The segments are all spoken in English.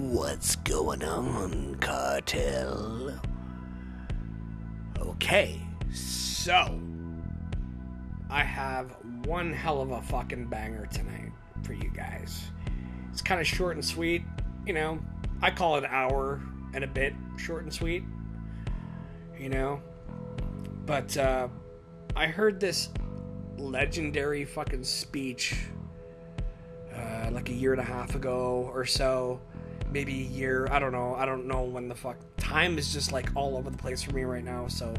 What's going on, cartel? Okay, so I have one hell of a fucking banger tonight for you guys. It's kind of short and sweet, you know. I call it an hour and a bit short and sweet, you know. But uh, I heard this legendary fucking speech uh, like a year and a half ago or so maybe a year. I don't know. I don't know when the fuck. Time is just like all over the place for me right now. So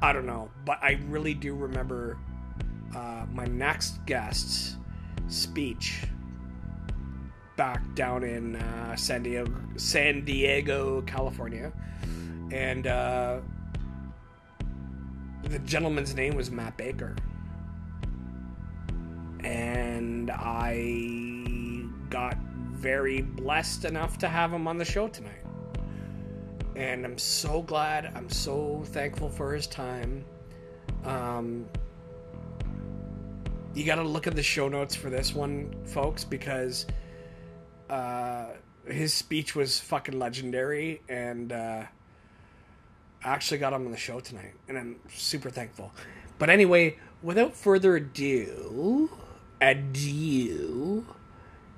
I don't know. But I really do remember uh, my next guest's speech back down in uh, San Diego, San Diego, California, and uh, the gentleman's name was Matt Baker, and I got very blessed enough to have him on the show tonight. And I'm so glad, I'm so thankful for his time. Um, you got to look at the show notes for this one, folks, because uh, his speech was fucking legendary, and uh, I actually got him on the show tonight, and I'm super thankful. But anyway, without further ado, adieu.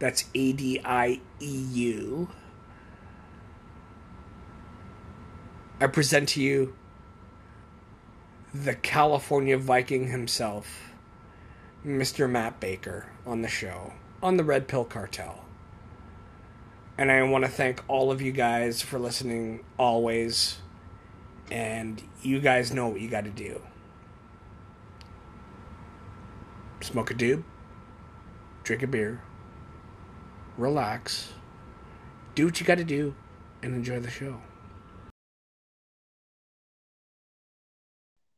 That's A D I E U. I present to you the California Viking himself, Mr. Matt Baker, on the show, on the Red Pill Cartel. And I want to thank all of you guys for listening always. And you guys know what you got to do smoke a doob, drink a beer relax, do what you got to do, and enjoy the show.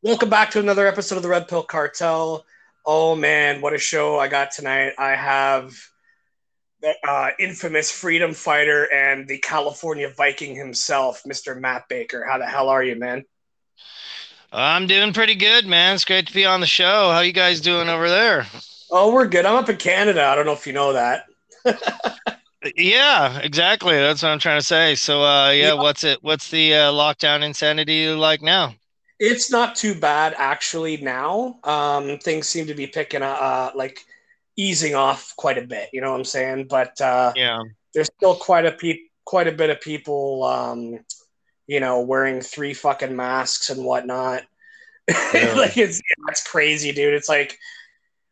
Welcome back to another episode of the Red Pill Cartel. Oh man, what a show I got tonight! I have the uh, infamous freedom fighter and the California Viking himself, Mr. Matt Baker. How the hell are you, man? I'm doing pretty good, man. It's great to be on the show. How you guys doing over there? Oh, we're good. I'm up in Canada. I don't know if you know that yeah, exactly. That's what I'm trying to say. So, uh, yeah, yeah. what's it? What's the uh, lockdown insanity like now? It's not too bad actually. Now, um, things seem to be picking up, uh, like easing off quite a bit. You know what I'm saying? But uh, yeah, there's still quite a pe- quite a bit of people, um, you know, wearing three fucking masks and whatnot. Yeah. like it's it's crazy, dude. It's like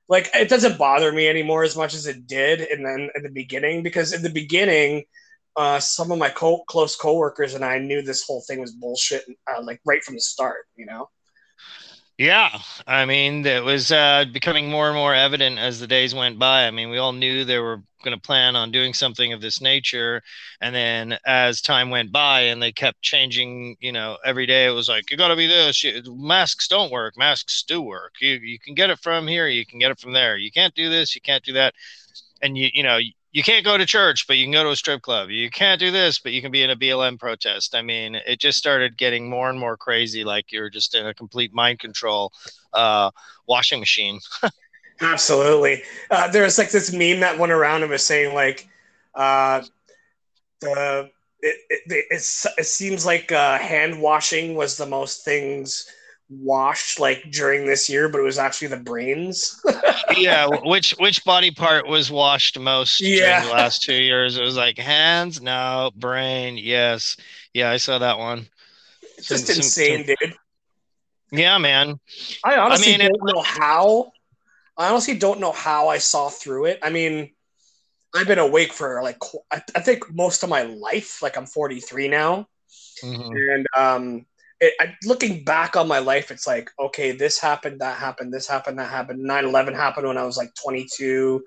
like it doesn't bother me anymore as much as it did and then in the beginning because in the beginning uh, some of my co- close coworkers and I knew this whole thing was bullshit uh, like right from the start you know yeah, I mean, it was uh, becoming more and more evident as the days went by. I mean, we all knew they were going to plan on doing something of this nature, and then as time went by, and they kept changing, you know, every day it was like you got to be this. Masks don't work. Masks do work. You you can get it from here. You can get it from there. You can't do this. You can't do that. And you you know you can't go to church, but you can go to a strip club. You can't do this, but you can be in a BLM protest. I mean, it just started getting more and more crazy. Like you're just in a complete mind control uh, washing machine. Absolutely. Uh, there was like this meme that went around and was saying like uh, the it, it, it, it seems like uh, hand washing was the most things washed like during this year, but it was actually the brains. yeah, which which body part was washed most yeah. during the last two years? It was like hands, no, brain, yes, yeah, I saw that one. It's just some, insane, some, dude. Yeah, man. I honestly I mean, don't it, know how. I honestly don't know how I saw through it. I mean, I've been awake for like I, think most of my life. Like I'm 43 now, mm-hmm. and um, it, I, looking back on my life, it's like, okay, this happened, that happened, this happened, that happened. 9 11 happened when I was like 22.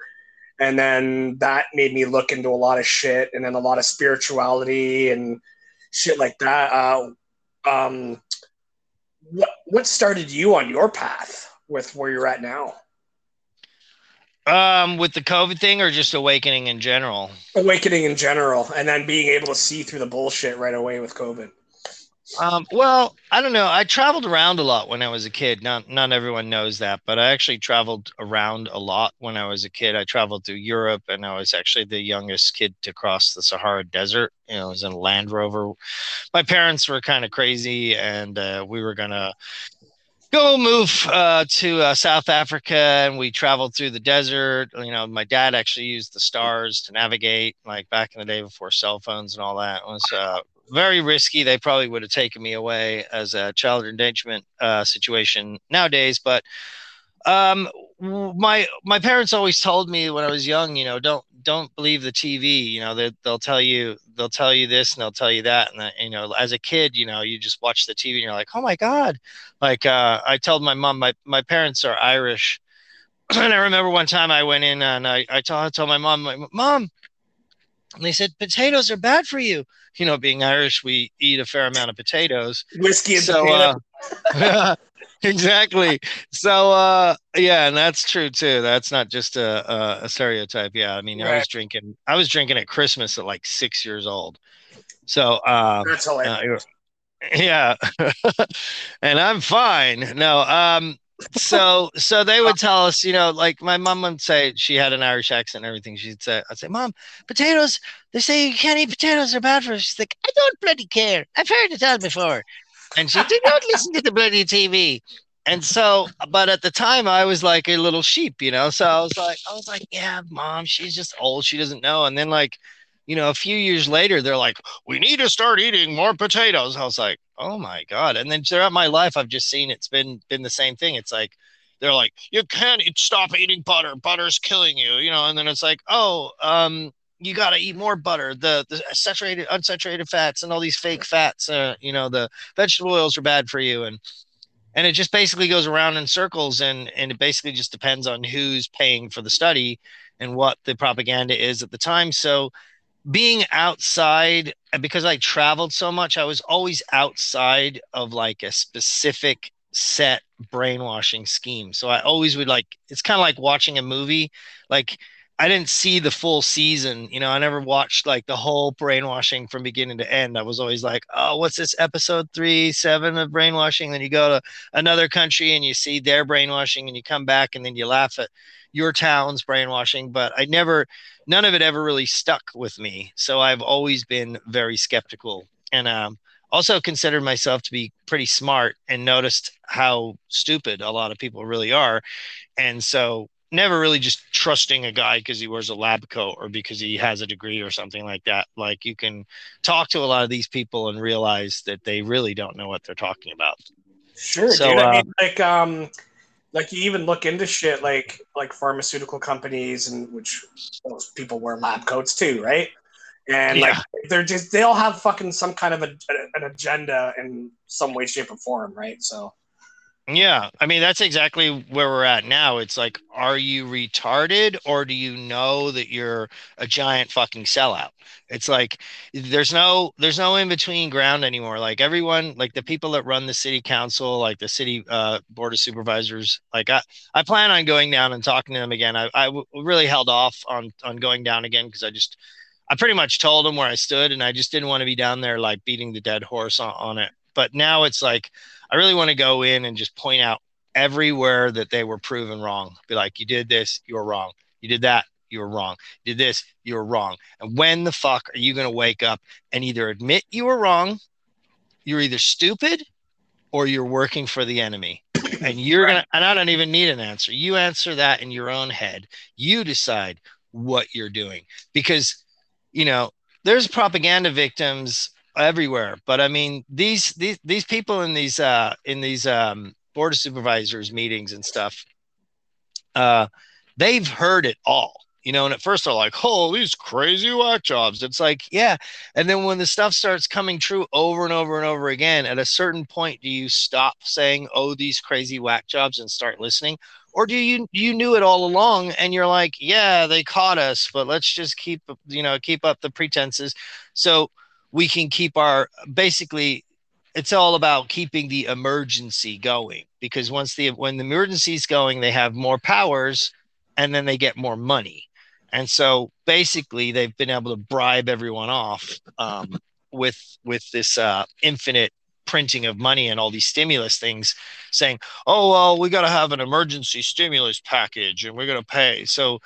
And then that made me look into a lot of shit and then a lot of spirituality and shit like that. Uh, um, what, what started you on your path with where you're at now? Um, with the COVID thing or just awakening in general? Awakening in general, and then being able to see through the bullshit right away with COVID. Um, well, I don't know. I traveled around a lot when I was a kid. Not not everyone knows that, but I actually traveled around a lot when I was a kid. I traveled through Europe, and I was actually the youngest kid to cross the Sahara Desert. You know, I was in a Land Rover. My parents were kind of crazy, and uh, we were gonna go move uh, to uh, South Africa, and we traveled through the desert. You know, my dad actually used the stars to navigate, like back in the day before cell phones and all that. It was uh, very risky. They probably would have taken me away as a child endangerment uh, situation nowadays. But um, my my parents always told me when I was young, you know, don't don't believe the TV. You know, they, they'll tell you they'll tell you this and they'll tell you that. And you know, as a kid, you know, you just watch the TV and you're like, oh my god. Like uh, I told my mom, my my parents are Irish. and I remember one time I went in and I, I told, I told my mom, my, mom, and they said potatoes are bad for you. You know, being Irish, we eat a fair amount of potatoes. Whiskey and so, uh, exactly. So uh, yeah, and that's true too. That's not just a, a, a stereotype. Yeah, I mean, right. I was drinking. I was drinking at Christmas at like six years old. So um, that's hilarious. Uh, yeah, and I'm fine. No, um, so so they would tell us, you know, like my mom would say she had an Irish accent and everything. She'd say, I'd say, Mom, potatoes, they say you can't eat potatoes, they're bad for us. She's like, I don't bloody care. I've heard it all before. And she did not listen to the bloody TV. And so, but at the time I was like a little sheep, you know. So I was like, I was like, yeah, mom, she's just old. She doesn't know. And then like, you know, a few years later, they're like, we need to start eating more potatoes. I was like, oh my god. And then throughout my life i've just seen it's been been the same thing. It's like they're like you can't stop eating butter. Butter's killing you you know and then it's like oh um you got to eat more butter. The the saturated unsaturated fats and all these fake fats uh, you know the vegetable oils are bad for you. And and it just basically goes around in circles and and it basically just depends on who's paying for the study and what the propaganda is at the time. So being outside uh, because I traveled so much, I was always outside of like a specific set brainwashing scheme. So I always would like it's kind of like watching a movie. Like I didn't see the full season, you know, I never watched like the whole brainwashing from beginning to end. I was always like, oh, what's this episode three, seven of brainwashing? Then you go to another country and you see their brainwashing and you come back and then you laugh at your town's brainwashing. But I never none of it ever really stuck with me. So I've always been very skeptical and um, also considered myself to be pretty smart and noticed how stupid a lot of people really are. And so never really just trusting a guy because he wears a lab coat or because he has a degree or something like that. Like you can talk to a lot of these people and realize that they really don't know what they're talking about. Sure, so, dude. Uh, I mean, like, um, like you even look into shit like like pharmaceutical companies and which those people wear lab coats too, right? And yeah. like they're just they all have fucking some kind of a, an agenda in some way, shape, or form, right? So yeah, I mean that's exactly where we're at now. It's like, are you retarded or do you know that you're a giant fucking sellout? It's like there's no there's no in between ground anymore. Like everyone, like the people that run the city council, like the city uh, board of supervisors, like I I plan on going down and talking to them again. I I w- really held off on on going down again because I just I pretty much told them where I stood and I just didn't want to be down there like beating the dead horse on, on it. But now it's like I really want to go in and just point out everywhere that they were proven wrong. Be like, you did this, you were wrong. You did that, you were wrong. You did this, you were wrong. And when the fuck are you going to wake up and either admit you were wrong, you're either stupid or you're working for the enemy? And you're right. going to, and I don't even need an answer. You answer that in your own head. You decide what you're doing because, you know, there's propaganda victims everywhere. But I mean, these these these people in these uh, in these um, board of supervisors meetings and stuff, uh, they've heard it all. You know, and at first they're like, "Oh, these crazy whack jobs." It's like, yeah. And then when the stuff starts coming true over and over and over again, at a certain point, do you stop saying, "Oh, these crazy whack jobs," and start listening, or do you you knew it all along and you're like, "Yeah, they caught us, but let's just keep you know keep up the pretenses." So we can keep our basically it's all about keeping the emergency going because once the when the emergency is going they have more powers and then they get more money and so basically they've been able to bribe everyone off um, with with this uh, infinite printing of money and all these stimulus things saying, oh, well, we got to have an emergency stimulus package and we're going to pay. So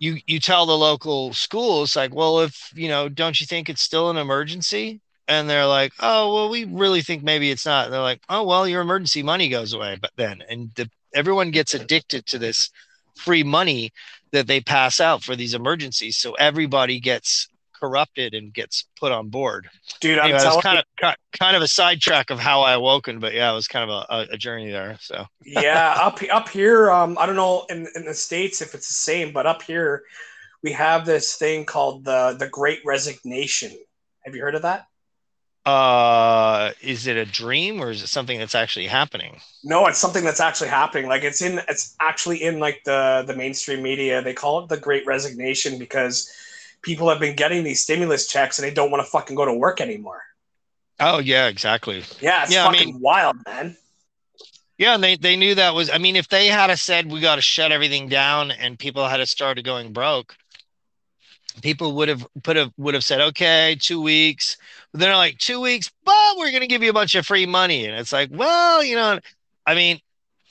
you, you tell the local schools, like, well, if, you know, don't you think it's still an emergency? And they're like, oh, well, we really think maybe it's not. they're like, oh, well, your emergency money goes away. But then, and the, everyone gets addicted to this free money that they pass out for these emergencies. So everybody gets corrupted and gets put on board. Dude, I'm anyway, telling kind of kind of a sidetrack of how I awoken, but yeah, it was kind of a, a journey there. So yeah, up up here, um, I don't know in, in the states if it's the same, but up here we have this thing called the the Great Resignation. Have you heard of that? Uh, is it a dream or is it something that's actually happening? No, it's something that's actually happening. Like it's in it's actually in like the the mainstream media. They call it the Great Resignation because people have been getting these stimulus checks and they don't want to fucking go to work anymore. Oh yeah, exactly. Yeah, it's yeah, fucking I mean, wild, man. Yeah, and they, they knew that was I mean, if they had said we gotta shut everything down and people had started going broke, people would have put a would have said, okay, two weeks. But they're like, two weeks, but we're gonna give you a bunch of free money. And it's like, well, you know, I mean,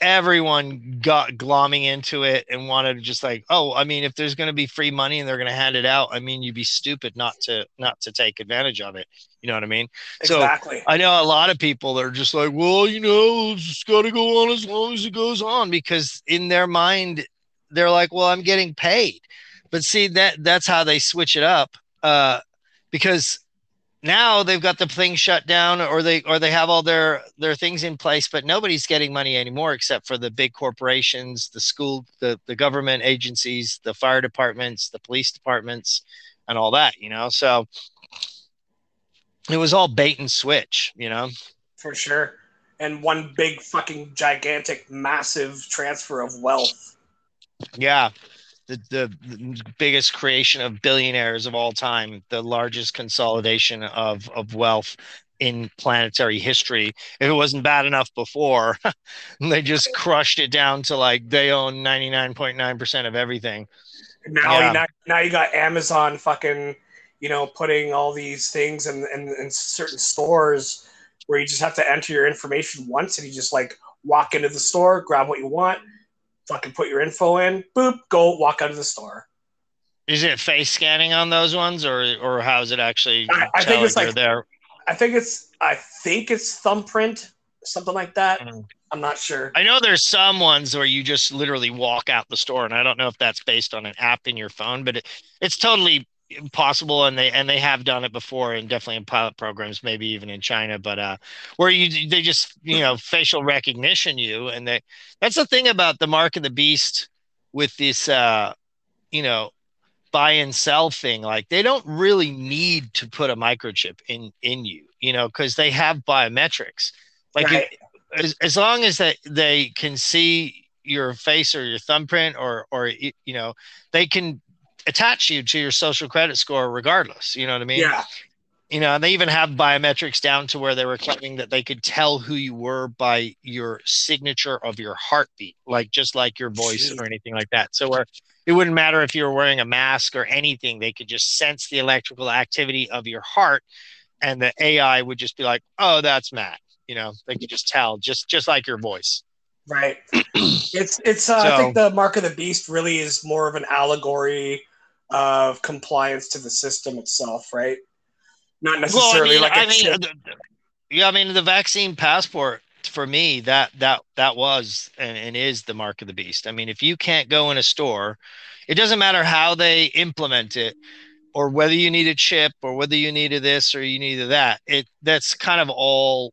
everyone got glomming into it and wanted to just like oh i mean if there's going to be free money and they're going to hand it out i mean you'd be stupid not to not to take advantage of it. You know what i mean? Exactly. So i know a lot of people are just like well you know it's got to go on as long as it goes on because in their mind they're like well i'm getting paid. But see that that's how they switch it up uh because now they've got the thing shut down or they or they have all their their things in place but nobody's getting money anymore except for the big corporations the school the, the government agencies the fire departments the police departments and all that you know? So it was all bait and switch you know? For sure. And one big fucking gigantic massive transfer of wealth. Yeah the, the, biggest creation of billionaires of all time, the largest consolidation of, of wealth in planetary history. If it wasn't bad enough before, they just crushed it down to like they own 99.9% of everything. Now, yeah. now, now you got Amazon fucking, you know, putting all these things in, in, in certain stores where you just have to enter your information once and you just like walk into the store, grab what you want, fucking put your info in, boop, go walk out of the store. Is it face scanning on those ones, or or how is it actually? I, I think it's like there. I think it's I think it's thumbprint, something like that. Mm. I'm not sure. I know there's some ones where you just literally walk out the store, and I don't know if that's based on an app in your phone, but it, it's totally possible and they and they have done it before and definitely in pilot programs maybe even in china but uh where you they just you know facial recognition you and they that's the thing about the mark of the beast with this uh you know buy and sell thing like they don't really need to put a microchip in in you you know because they have biometrics like right. as, as long as they they can see your face or your thumbprint or or you know they can attach you to your social credit score regardless. You know what I mean? Yeah. You know, and they even have biometrics down to where they were claiming that they could tell who you were by your signature of your heartbeat, like just like your voice Jeez. or anything like that. So where it wouldn't matter if you were wearing a mask or anything, they could just sense the electrical activity of your heart and the AI would just be like, "Oh, that's Matt." You know, they could just tell just just like your voice. Right. it's it's uh, so, I think the mark of the beast really is more of an allegory of compliance to the system itself, right? Not necessarily well, I mean, like I mean, yeah, I mean the vaccine passport for me that that that was and, and is the mark of the beast. I mean, if you can't go in a store, it doesn't matter how they implement it or whether you need a chip or whether you needed this or you needed that. It that's kind of all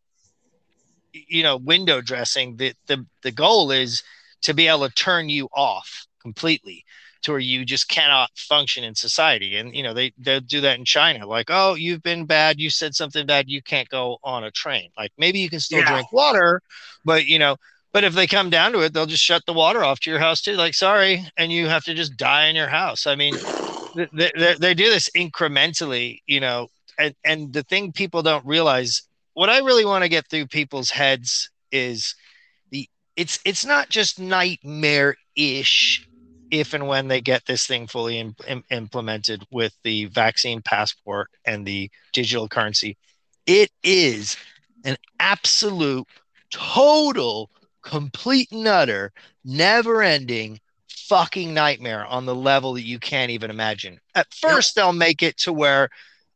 you know window dressing. The the the goal is to be able to turn you off completely to where you just cannot function in society. And you know, they they do that in China. Like, oh, you've been bad, you said something bad, you can't go on a train. Like maybe you can still yeah. drink water, but you know, but if they come down to it, they'll just shut the water off to your house too. Like, sorry, and you have to just die in your house. I mean, they, they, they do this incrementally, you know, and and the thing people don't realize, what I really want to get through people's heads is the it's it's not just nightmare ish if and when they get this thing fully in, in, implemented with the vaccine passport and the digital currency, it is an absolute, total, complete and utter, never ending fucking nightmare on the level that you can't even imagine. At first, they'll make it to where,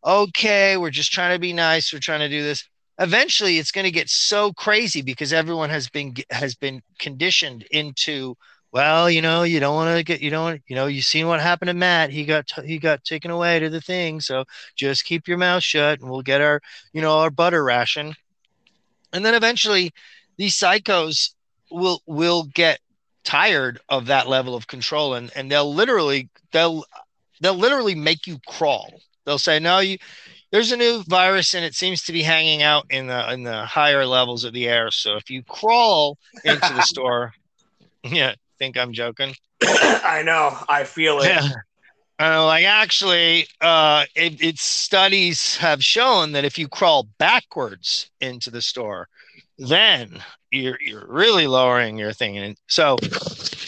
okay, we're just trying to be nice, we're trying to do this. Eventually, it's going to get so crazy because everyone has been has been conditioned into well, you know, you don't want to get, you don't, you know, you seen what happened to Matt. He got, t- he got taken away to the thing. So just keep your mouth shut and we'll get our, you know, our butter ration. And then eventually these psychos will, will get tired of that level of control and, and they'll literally, they'll, they'll literally make you crawl. They'll say, no, you, there's a new virus and it seems to be hanging out in the, in the higher levels of the air. So if you crawl into the store, yeah, think I'm joking. I know. I feel it. Yeah. Uh, like actually, uh, it, its studies have shown that if you crawl backwards into the store, then you're you're really lowering your thing. And so,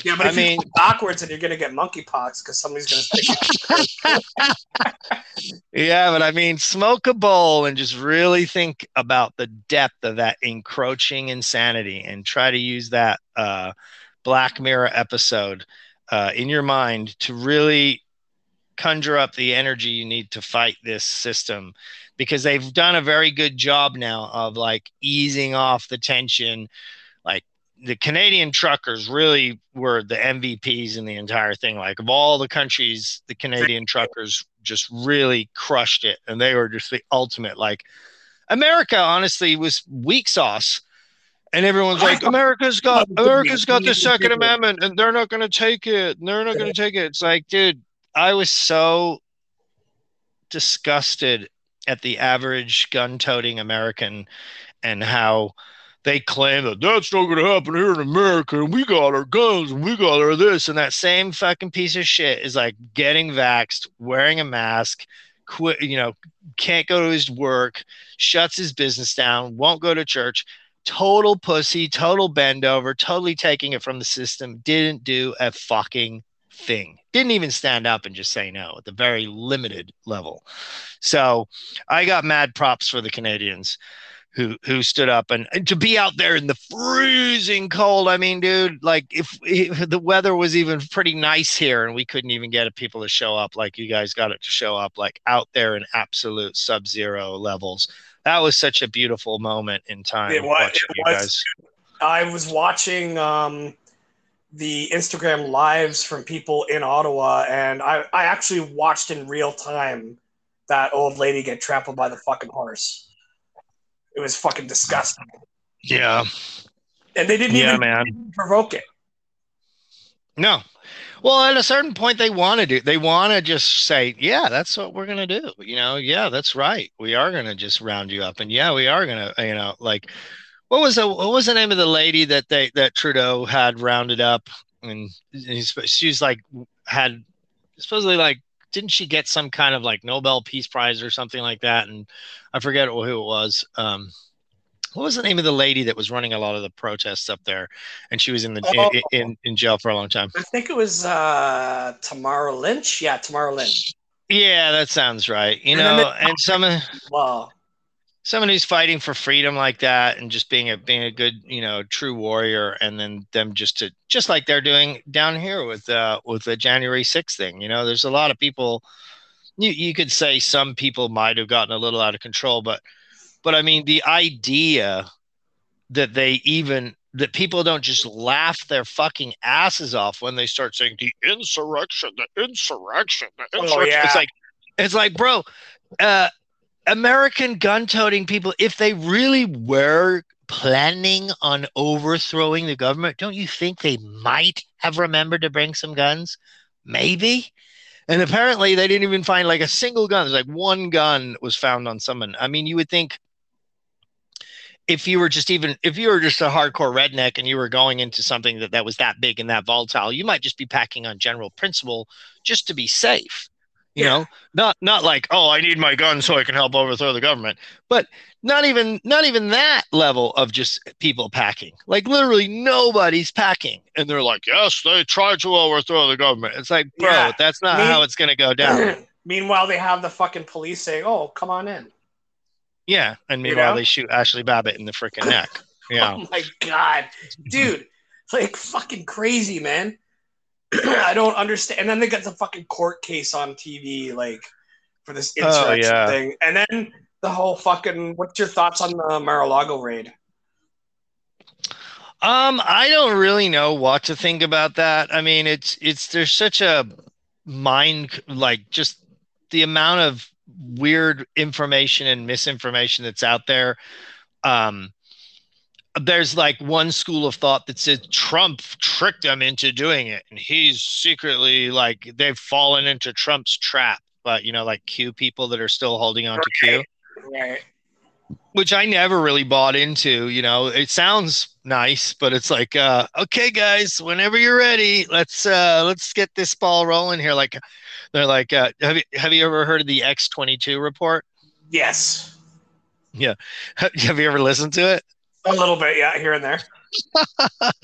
yeah, but I mean, backwards and you're gonna get monkeypox because somebody's gonna yeah, but I mean, smoke a bowl and just really think about the depth of that encroaching insanity, and try to use that. Uh, Black Mirror episode uh, in your mind to really conjure up the energy you need to fight this system. Because they've done a very good job now of like easing off the tension. Like the canadian truckers really were the mvps in the entire thing. Like of all the countries the canadian truckers just really crushed it. And they were just the ultimate like america honestly was weak sauce and everyone's like, America's got America's got the Second Amendment, and they're not going to take it. And they're not going to take it. It's like, dude, I was so disgusted at the average gun-toting American and how they claim that that's not going to happen here in America, and we got our guns, and we got our this, and that same fucking piece of shit is like getting vaxxed, wearing a mask, quit, you know, can't go to his work, shuts his business down, won't go to church total pussy, total bend over, totally taking it from the system, didn't do a fucking thing. Didn't even stand up and just say no at the very limited level. So I got mad props for the Canadians who who stood up and, and, to be out there in the freezing cold. I mean, dude, like if, if, the weather was even pretty nice here and we couldn't even get people to show up like you guys got it to show up, like out there in absolute sub-zero levels that was such a beautiful moment in time. It was. It was I was watching um, the Instagram lives from people in Ottawa, and I, I actually watched in real time that old lady get trampled by the fucking horse. It was fucking disgusting. Yeah. And they didn't yeah, even man. provoke it. No, well, at a certain point, they want to do. They want to just say, "Yeah, that's what we're gonna do." You know, yeah, that's right. We are gonna just round you up, and yeah, we are gonna, you know, like, what was the what was the name of the lady that they that Trudeau had rounded up, and, she's like had supposedly like didn't she get some kind of like Nobel Peace Prize or something like that? And I forget who it was. Um, what was the name of the lady that was running a lot of the protests up there, and she was in the oh, in, in, in jail for a long time. I think it was uh, Tamara Lynch. Yeah, Tamara Lynch. Yeah, that sounds right. You and know, and some wow. someone who's fighting for freedom like that, and just being a being a good, you know, true warrior, and then them just to just like they're doing down here with uh with the January 6th thing. You know, there's a lot of people. You you could say some people might have gotten a little out of control, but but I mean, the idea that they even that people don't just laugh their fucking asses off when they start saying the insurrection, the insurrection, the oh, insurrection. Oh, yeah. It's like it's like, bro, uh, American gun-toting people, if they really were planning on overthrowing the government, don't you think they might have remembered to bring some guns? Maybe. And apparently they didn't even find like a single gun. There's like one gun was found on someone. I mean, you would think if you were just even if you were just a hardcore redneck and you were going into something that, that was that big and that volatile you might just be packing on general principle just to be safe you yeah. know? Not not like oh i need my gun so i can help overthrow the government but not even not even that level of just people packing. Like literally nobody's packing and they're like yes they tried to overthrow the government. It's like bro yeah. that's not how it's going to go down. Meanwhile they have the fucking police saying oh come on in Yeah, and meanwhile know? they shoot Ashley Babbitt in the freaking neck. Yeah. oh my god, dude, like fucking crazy, man. I don't understand. And then they got the fucking court case on TV, like for this oh, insurrection oh, yeah. thing, and then the whole fucking. What's your thoughts on the Mar-a-Lago raid? Um, I don't really know what to think about that. I mean, it's it's there's such a mind like just the amount of weird information and misinformation that's out there. Um, there's like one school of thought that says Trump tricked them into doing it, and he's secretly like they've fallen into Trump's trap. But you know, like Q people that are still holding on to Q, right? Which I never really bought into. You know, it sounds nice, but it's like, uh, okay, guys, whenever you're ready, let's uh, let's get this ball rolling here. Like, they're like, uh, have you have you ever heard of the X twenty two report? Yes. Yeah. Have you ever listened to it? A little bit, yeah, here and there.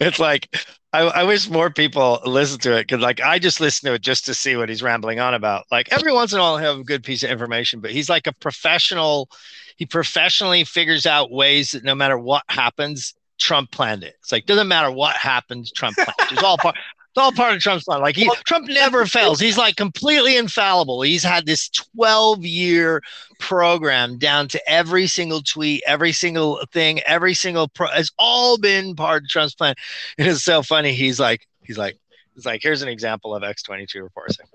it's like I, I, wish more people listen to it because like I just listen to it just to see what he's rambling on about. Like every once in a while, he'll have a good piece of information, but he's like a professional. He professionally figures out ways that no matter what happens, Trump planned it. It's like doesn't matter what happens, Trump planned it. It's all part. It's all part of Trump's plan. Like he, Trump never fails. He's like completely infallible. He's had this 12 year program down to every single tweet, every single thing, every single pro. It's all been part of Trump's plan. It's so funny. He's like, he's like, he's like, here's an example of X22 reporting.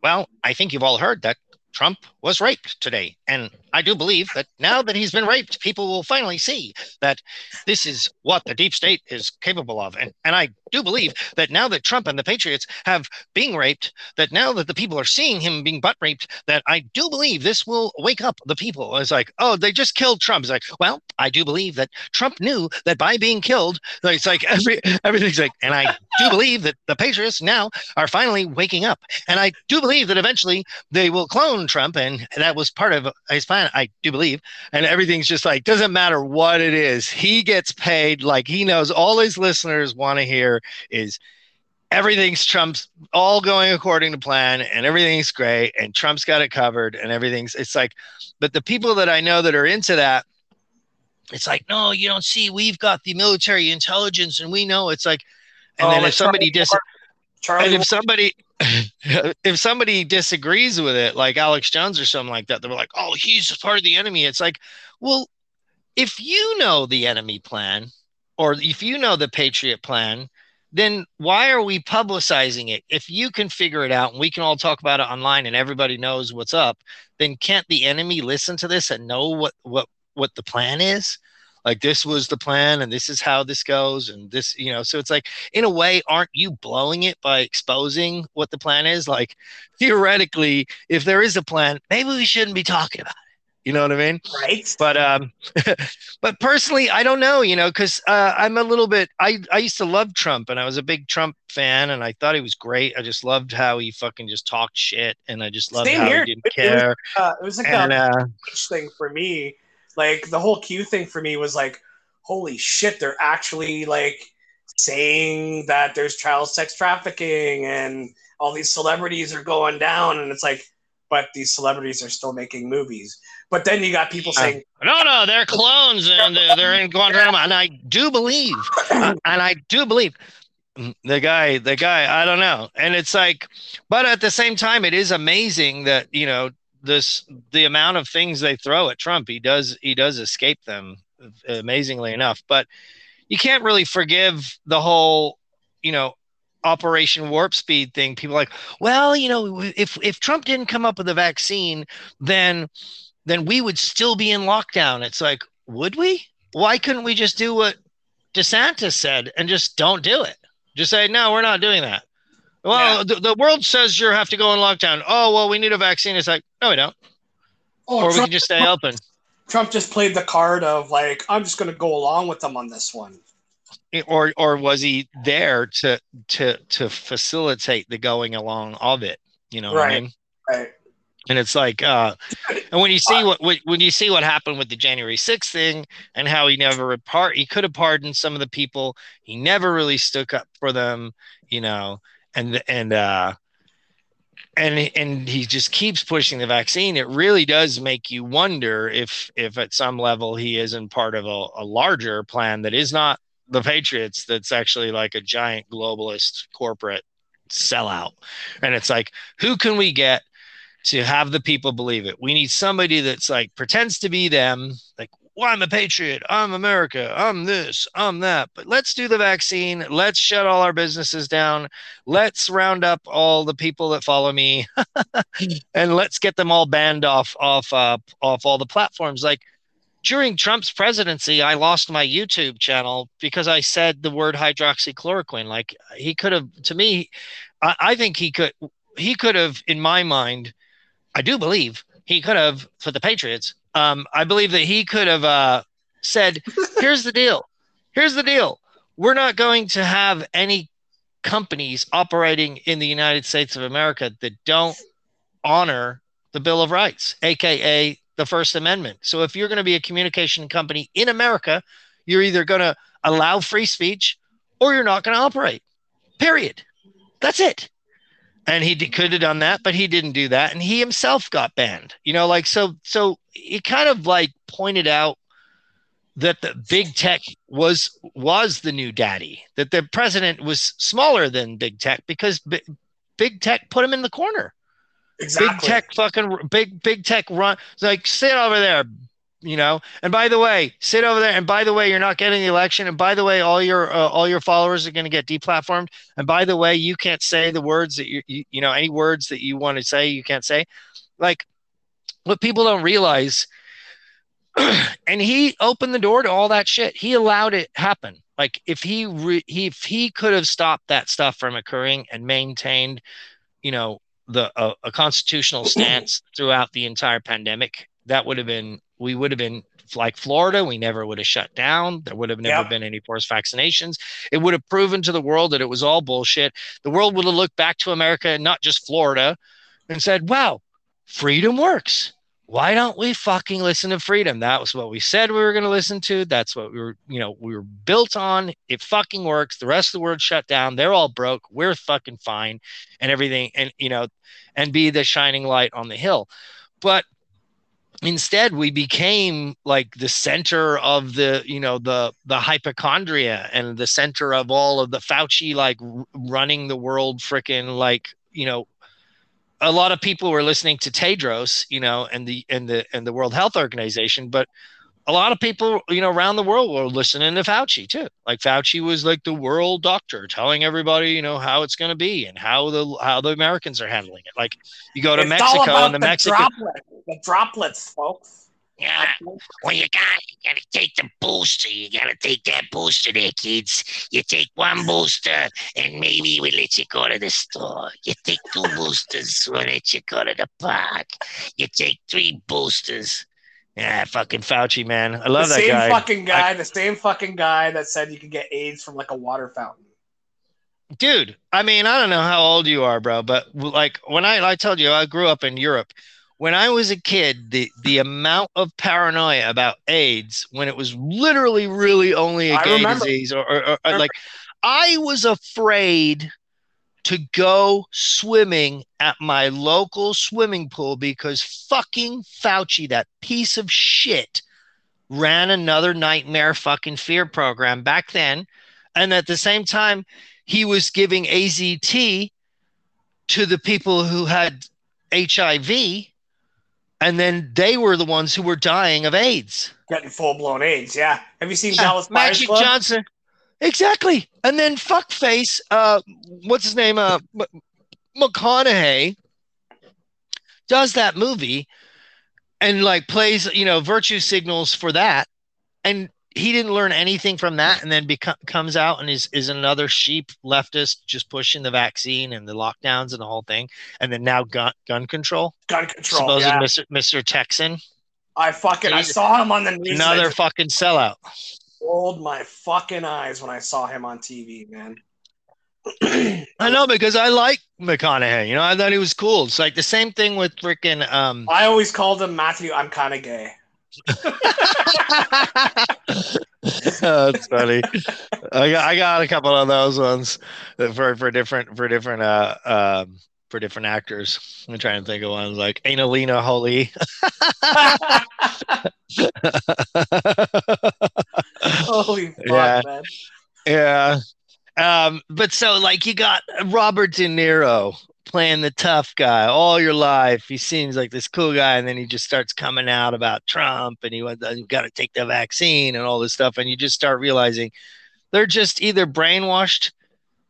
Well, I think you've all heard that Trump was raped today. And I do believe that now that he's been raped, people will finally see that this is what the deep state is capable of. And, and I do believe that now that Trump and the Patriots have being raped, that now that the people are seeing him being butt raped, that I do believe this will wake up the people. It's like, oh, they just killed Trump. It's like, well, I do believe that Trump knew that by being killed, it's like every everything's like, and I do believe that the Patriots now are finally waking up. And I do believe that eventually they will clone Trump, and that was part of his plan I do believe. And everything's just like, doesn't matter what it is. He gets paid like he knows all his listeners want to hear is everything's Trump's all going according to plan and everything's great and Trump's got it covered and everything's it's like but the people that I know that are into that it's like no you don't see we've got the military intelligence and we know it's like and oh, then if somebody dis- Charlie and if somebody if somebody disagrees with it, like Alex Jones or something like that, they're like, "Oh, he's part of the enemy." It's like, well, if you know the enemy plan, or if you know the Patriot plan, then why are we publicizing it? If you can figure it out and we can all talk about it online and everybody knows what's up, then can't the enemy listen to this and know what what what the plan is? like this was the plan and this is how this goes and this you know so it's like in a way aren't you blowing it by exposing what the plan is like theoretically if there is a plan maybe we shouldn't be talking about it you know what I mean? Right. But um, but personally, I don't know. You know, because uh, I'm a little bit. I I used to love Trump, and I was a big Trump fan, and I thought he was great. I just loved how he fucking just talked shit, and I just loved Same how here. he didn't it, care. It was, uh, it was like and, a uh, thing for me like the whole Q thing for me was like, holy shit, they're actually like saying that there's child sex trafficking and all these celebrities are going down, and it's like, but these celebrities are still making movies. But then you got people saying, uh, no, no, they're clones and uh, they're in Guantanamo, and I do believe, uh, and I do believe the guy the guy i don't know and it's like but at the same time it is amazing that you know this the amount of things they throw at Trump, he does he does escape them amazingly enough. But you can't really forgive the whole, you know, Operation Warp Speed thing. People like, well, you know, if if Trump didn't come up with a vaccine, then then we would still be in lockdown. It's like, would we? Why couldn't we just do what DeSantis said and just don't do it? Just say, no, we're not doing that. Well, yeah. the, the world says you have to go in lockdown. Oh, well, we need a vaccine. It's like, no, we don't. Oh, or Trump, we can just stay open. Trump just played the card of like, I'm just going to go along with them on this one. Or, or was he there to to to facilitate the going along of it? You know, right? I mean? Right. And it's like, uh, and when you see what when you see what happened with the January 6th thing and how he never part, he could have pardoned some of the people. He never really stuck up for them, you know and and uh and and he just keeps pushing the vaccine it really does make you wonder if if at some level he isn't part of a, a larger plan that is not the patriots that's actually like a giant globalist corporate sellout and it's like who can we get to have the people believe it we need somebody that's like pretends to be them like well, I'm a patriot. I'm America. I'm this. I'm that. But let's do the vaccine. Let's shut all our businesses down. Let's round up all the people that follow me, and let's get them all banned off off uh, off all the platforms. Like during Trump's presidency, I lost my YouTube channel because I said the word hydroxychloroquine. Like he could have, to me, I, I think he could. He could have, in my mind, I do believe he could have for the Patriots um, I believe that he could have uh, said, "Here's the deal. Here's the deal. We're not going to have any companies operating in the United States of America that don't honor the Bill of Rights, aka the First Amendment. So if you're going to be a communication company in America, you're either going to allow free speech or you're not going to operate. Period. That's it and he could have done that but he didn't do that and he himself got banned you know like so so he kind of like pointed out that the big tech was was the new daddy that the president was smaller than big tech because b- big tech put him in the corner exactly. big tech fucking big big tech run like sit over there you know? And by the way sit over there. And by the way you're not getting the election. And by the way all your uh, all your followers are going to get deplatformed. And by the way you can't say the words that you, you you know any words that you want to say you can't say. Like what people don't realize and he opened the door to all that shit. He allowed it happen. Like if he, re, he if he could have stopped that stuff from occurring and maintained you know the uh, a constitutional stance throughout the entire pandemic that would have been we would have been like Florida, we never would have shut down. There would have never yep. been any forced vaccinations. It would have proven to the world that it was all bullshit. The world would have looked back to America and not just Florida and said, wow, freedom works. Why don't we fucking listen to freedom? That was what we said we were going to listen to. That's what we were, you know, we were built on. It fucking works. The rest of the world shut down. They're all broke. We're fucking fine and everything. And, you know, and be the shining light on the hill. But instead we became like the center of the you know the the hypochondria and the center of all of the fauci like r- running the world freaking like you know a lot of people were listening to tedros you know and the and the and the world health organization but a lot of people, you know, around the world were listening to Fauci too. Like Fauci was like the world doctor, telling everybody, you know, how it's going to be and how the how the Americans are handling it. Like you go to it's Mexico and the, the Mexican droplet, the droplets, folks. Yeah. Well, you got you got to take the booster. You got to take that booster there, kids. You take one booster, and maybe we let you go to the store. You take two boosters, we'll let you go to the park. You take three boosters, yeah, fucking Fauci, man. I love the that same guy. fucking guy, I, the same fucking guy that said you could get AIDS from like a water fountain. Dude, I mean, I don't know how old you are, bro, but like when I I told you I grew up in Europe. When I was a kid, the the amount of paranoia about AIDS when it was literally really only a I gay remember. disease or, or, or like I was afraid to go swimming at my local swimming pool because fucking Fauci, that piece of shit, ran another nightmare fucking fear program back then. And at the same time, he was giving AZT to the people who had HIV. And then they were the ones who were dying of AIDS. Getting full blown AIDS, yeah. Have you seen yeah, Dallas Magic Club? Johnson? Exactly. And then fuckface, uh, what's his name? Uh, McConaughey does that movie and like plays, you know, virtue signals for that. And he didn't learn anything from that and then becomes comes out and is, is another sheep leftist just pushing the vaccine and the lockdowns and the whole thing. And then now gun, gun control. Gun control. Supposed yeah. Mr. Mr. Texan. I fucking, He's I saw him on the news. Another fucking sellout rolled my fucking eyes when I saw him on TV, man. I know because I like McConaughey. You know, I thought he was cool. It's like the same thing with freaking. Um... I always called him Matthew. I'm kind of gay. oh, that's funny. I got, I got a couple of those ones for for different for different uh um for different actors. I'm trying to think of one like Annalena Holy. Holy fuck, Yeah. man. yeah. Um, but so like you got Robert De Niro playing the tough guy all your life. He seems like this cool guy, and then he just starts coming out about Trump and he went, you got to take the vaccine and all this stuff, and you just start realizing they're just either brainwashed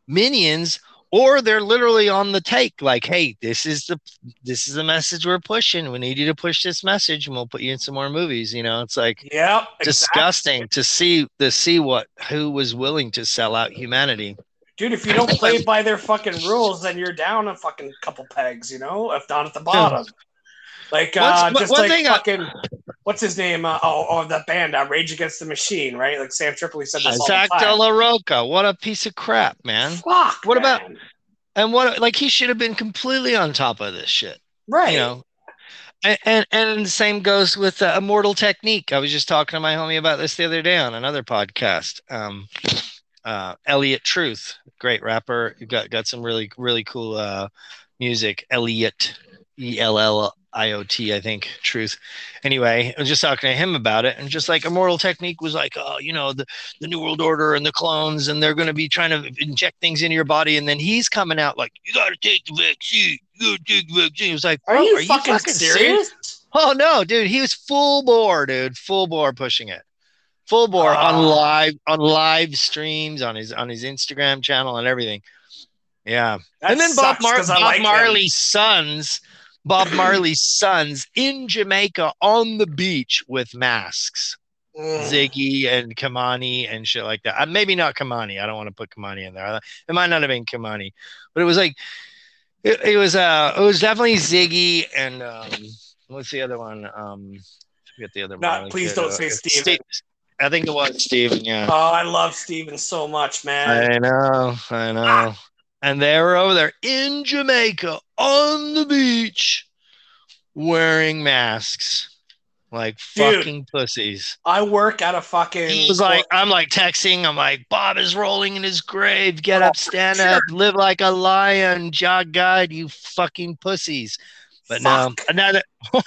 minions or they're literally on the take like hey this is the this is the message we're pushing we need you to push this message and we'll put you in some more movies you know it's like exactly. disgusting to see to see what who was willing to sell out humanity Dude, if you don't play by their fucking rules, then you're down a fucking couple pegs, you know, if down at the bottom. Like, uh, What's- just one like thing I- fucking, what's his name? Uh, oh, oh, that band, uh, Rage Against the Machine, right? Like Sam Tripoli said this Zack De. La Rocha, what a piece of crap, man. Fuck. What about- And what like he should have been completely on top of this shit, right? you know. And and, and the same goes with uh, Immortal Technique. I was just talking to my homie about this the other day on another podcast. Um, uh, Elliot Truth, great rapper. Got got some really really cool uh, music. Elliot, E L L I O T, I think. Truth. Anyway, I was just talking to him about it, and just like Immortal Technique was like, oh, you know, the the New World Order and the clones, and they're going to be trying to inject things into your body, and then he's coming out like, you got to take the vaccine. You got to take the vaccine. It was like, Are bro, you, fucking, serious? Oh no, dude, he was full bore, dude, full bore pushing it, full bore Ah. on live on live streams on his on his Instagram channel and everything. Yeah, and then Bob, Mar- Bob like him. Marley's sons, Bob Marley's sons in Jamaica on the beach with masks. Ziggy and Ky-Mani and shit like that. Uh, maybe not Ky-Mani. I don't want to put Ky-Mani in there. It might not have been Ky-Mani, but it was like it, it was uh it was definitely Ziggy and um what's the other one? Um I forget the other one. please don't say Stephen. I think it was Stephen, yeah. Oh, I love Stephen so much, man. I know, I know. And they were over there in Jamaica on the beach wearing masks like Dude. fucking pussies. I work at a fucking. He was like, I'm like texting. I'm like, Bob is rolling in his grave. Get up, stand up, live like a lion. Jog guide, you fucking pussies. But no, Fuck. another.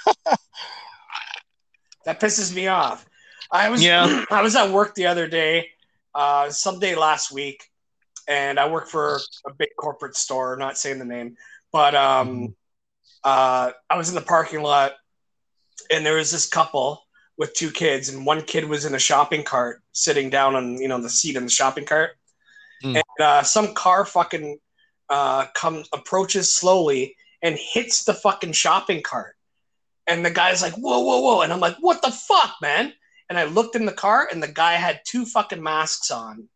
That pisses me off. I was Yeah. I was at work the other day, uh, someday last week, and I work for a big corporate store. Not saying the name, but um, Mm-hmm. uh, I was in the parking lot, and there was this couple with two kids, and one kid was in a shopping cart, sitting down on you know the seat in the shopping cart, Mm. and uh, some car fucking uh, comes approaches slowly and hits the fucking shopping cart. And the guy's like, whoa, whoa, whoa. And I'm like, what the fuck, man? And I looked in the car and the guy had two fucking masks on.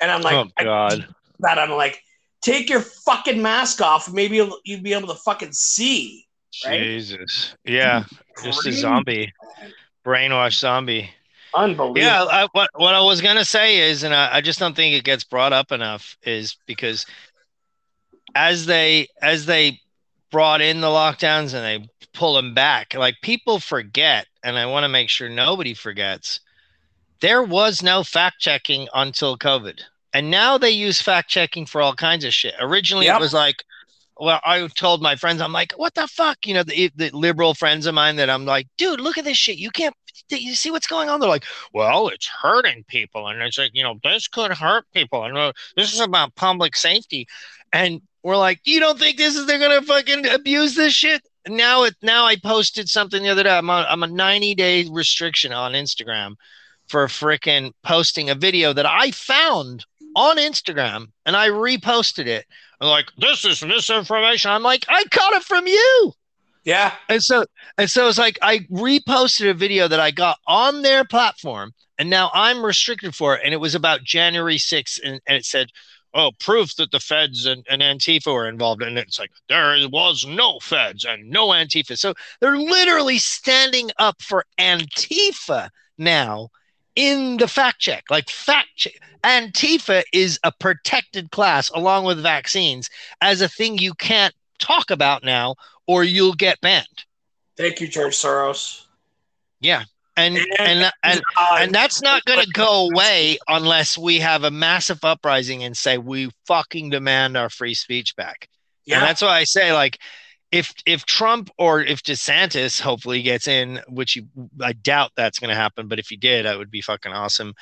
And I'm like, oh God. that I'm like, take your fucking mask off. Maybe you'll, you'll be able to fucking see. Right? Jesus. Yeah. Just a zombie. Brainwashed zombie. Unbelievable. Yeah, I, what what I was gonna say is, and I, I just don't think it gets brought up enough, is because as they as they brought in the lockdowns and they pull them back, like people forget, and I want to make sure nobody forgets, there was no fact checking until COVID, and now they use fact checking for all kinds of shit. Originally, Yep. it was like. Well, I told my friends, I'm like, what the fuck? You know, the, the liberal friends of mine that I'm like, dude, look at this shit. You can't, you see what's going on? They're like, well, it's hurting people. And it's like, you know, this could hurt people. And this is about public safety. And we're like, you don't think this is, they're going to fucking abuse this shit? Now it, now I posted something the other day. I'm on, I'm a 90 day restriction on Instagram for freaking posting a video that I found on Instagram and I reposted it. I'm like, this is misinformation. I'm like, I caught it from you. yeah. And so and so it's like I reposted a video that I got on their platform and now I'm restricted for it. And it was about January 6th, and, and it said, Oh, proof that the feds and, and Antifa were involved. And it's like there was no feds and no Antifa. So they're literally standing up for Antifa now in the fact check. Like fact check. Antifa is a protected class along with vaccines as a thing you can't talk about now or you'll get banned. Thank you, George Soros. Yeah. And and and Uh, and that's not going to go away unless we have a massive uprising and say we fucking demand our free speech back. Yeah. And that's why I say like if if Trump or if DeSantis hopefully gets in, which he, I doubt that's going to happen, but if he did, that would be fucking awesome.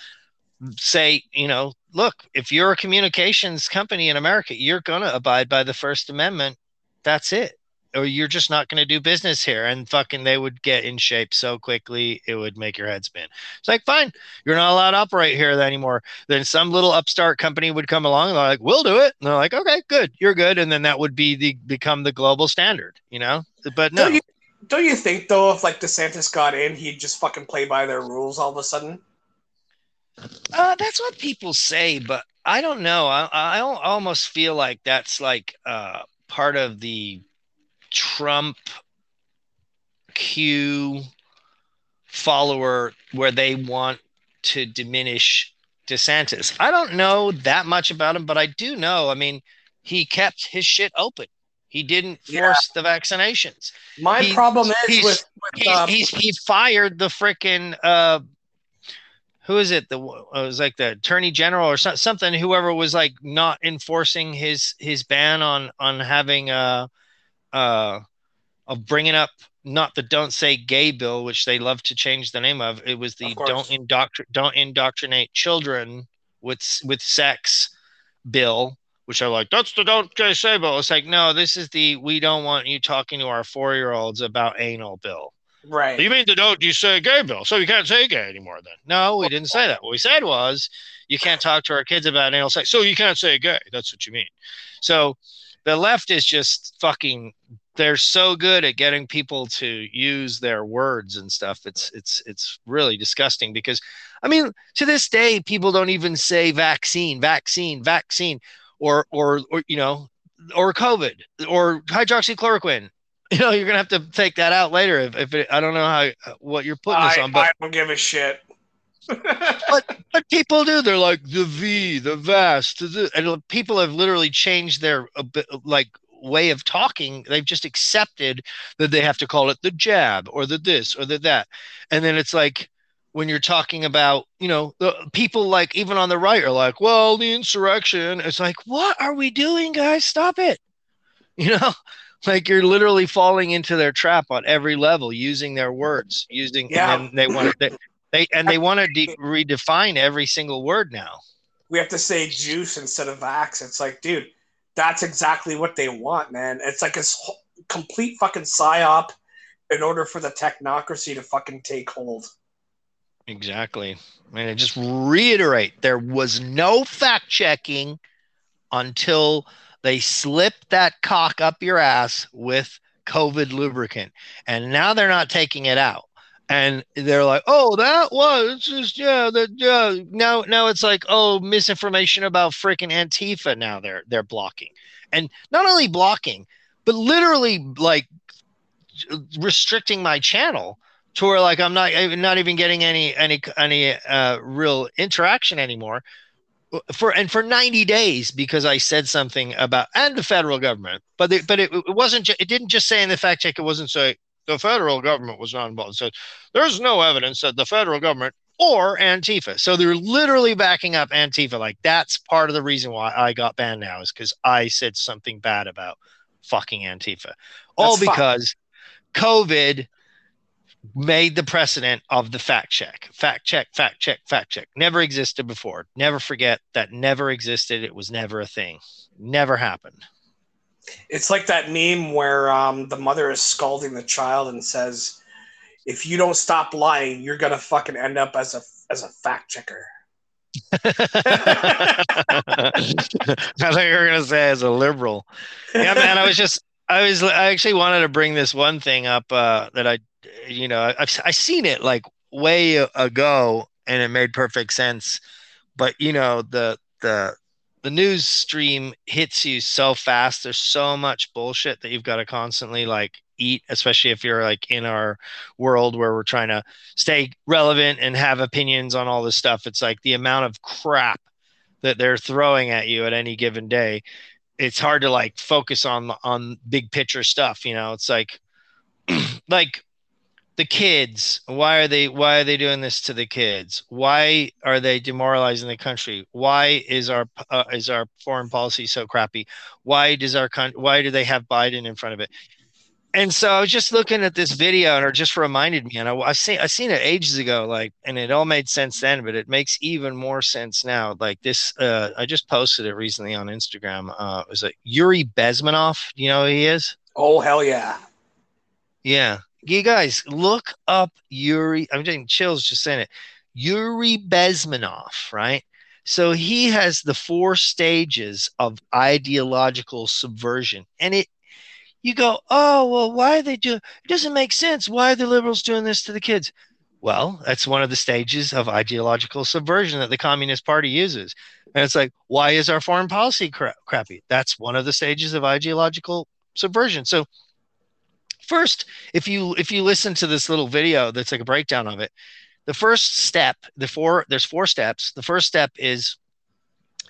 Say, you know, look, if you're a communications company in America, you're going to abide by the First Amendment. That's it. Or you're just not going to do business here. And fucking they would get in shape so quickly, it would make your head spin. It's like, fine, you're not allowed to operate here anymore. Then some little upstart company would come along and they're like, we'll do it. And they're like, okay, good, you're good. And then that would be the become the global standard, you know? But no. Don't you, don't you think though, if like DeSantis got in, he'd just fucking play by their rules all of a sudden? Uh, that's what people say, but I don't know. I, I almost feel like that's like uh, part of the Trump Q follower where they want to diminish DeSantis. I don't know that much about him, but I do know. I mean, he kept his shit open. He didn't force yeah. the vaccinations. My he, problem is with, with he, um, he's, he fired the freaking uh, who is it? The it was like the attorney general or something. Whoever was like not enforcing his his ban on on having uh uh of bringing up not the don't say gay bill, which they love to change the name of. It was the don't indoctr- don't indoctrinate children with with sex bill, which I like that's the don't gay say bill. It's like no, this is the we don't want you talking to our four year olds about anal bill. Right. You mean the don't you say gay bill? So you can't say gay anymore then? No, we didn't say that. What we said was you can't talk to our kids about anal sex. So you can't say gay. That's what you mean. So the left is just fucking they're so good at getting people to use their words and stuff. It's it's it's really disgusting because I mean, to this day people don't even say vaccine, vaccine, vaccine or or or you know, or COVID or hydroxychloroquine you know, you're gonna have to take that out later. If, if it, I don't know how what you're putting I, this on, but I don't give a shit. But but people do. They're like the V, the vast, the, and people have literally changed their uh, like way of talking. They've just accepted that they have to call it the jab or the this or the that, and then it's like when you're talking about you know the people like even on the right are like, well, the insurrection. It's like, what are we doing, guys? Stop it. You know, like you're literally falling into their trap on every level using their words using yeah. and they want to they, they and they want to de- redefine every single word now. We have to say juice instead of vax it's like dude that's exactly what they want man. It's like a complete fucking psyop in order for the technocracy to fucking take hold. Exactly. And just reiterate there was no fact checking until they slipped that cock up your ass with COVID lubricant. And now they're not taking it out. And they're like, oh, that was just yeah, that yeah. Now now it's like, oh, misinformation about freaking Antifa. Now they're they're blocking. And not only blocking, but literally like restricting my channel to where like I'm not not even getting any any any uh, real interaction anymore for and for 90 days because I said something about and the federal government, but it, but it, it wasn't it didn't just say in the fact check it wasn't say the federal government was not involved. Said there's no evidence that the federal government or Antifa. So they're literally backing up Antifa. Like that's part of the reason why I got banned now is because I said something bad about fucking Antifa. All that's because fine. COVID made the precedent of the fact check. Fact check, fact check, fact check. Never existed before. Never forget that never existed. It was never a thing. Never happened. It's like that meme where um, the mother is scalding the child and says, "If you don't stop lying, you're gonna fucking end up as a as a fact checker." I thought you were gonna say as a liberal. Yeah, man. I was just I was I actually wanted to bring this one thing up uh, that I you know, I've I seen it like way ago, and it made perfect sense. But you know, the the the news stream hits you so fast. There's so much bullshit that you've got to constantly like eat, especially if you're like in our world where we're trying to stay relevant and have opinions on all this stuff. It's like the amount of crap that they're throwing at you at any given day. It's hard to like focus on on big picture stuff, you know. It's like like the kids why are they why are they doing this to the kids? Why are they demoralizing the country? Why is our uh, is our foreign policy so crappy? Why does our country why do they have biden in front of it? And so i was just looking at this video and it just reminded me and I, i've seen i've seen it ages ago like and it all made sense then but it makes even more sense now. Like this uh i just posted it recently on instagram. Uh it was like yuri bezmenov? You know who he is? Oh hell yeah! yeah. You guys look up Yuri. I'm getting chills just saying it. Yuri Bezmenov, right? So he has the four stages of ideological subversion. And it you go, oh well, why are they doing it doesn't make sense. Why are the liberals doing this to the kids? Well, that's one of the stages of ideological subversion that the Communist Party uses. And it's like, why is our foreign policy cra- crappy? That's one of the stages of ideological subversion. So first, if you if you listen to this little video that's like a breakdown of it, the first step, the four there's four steps. The first step is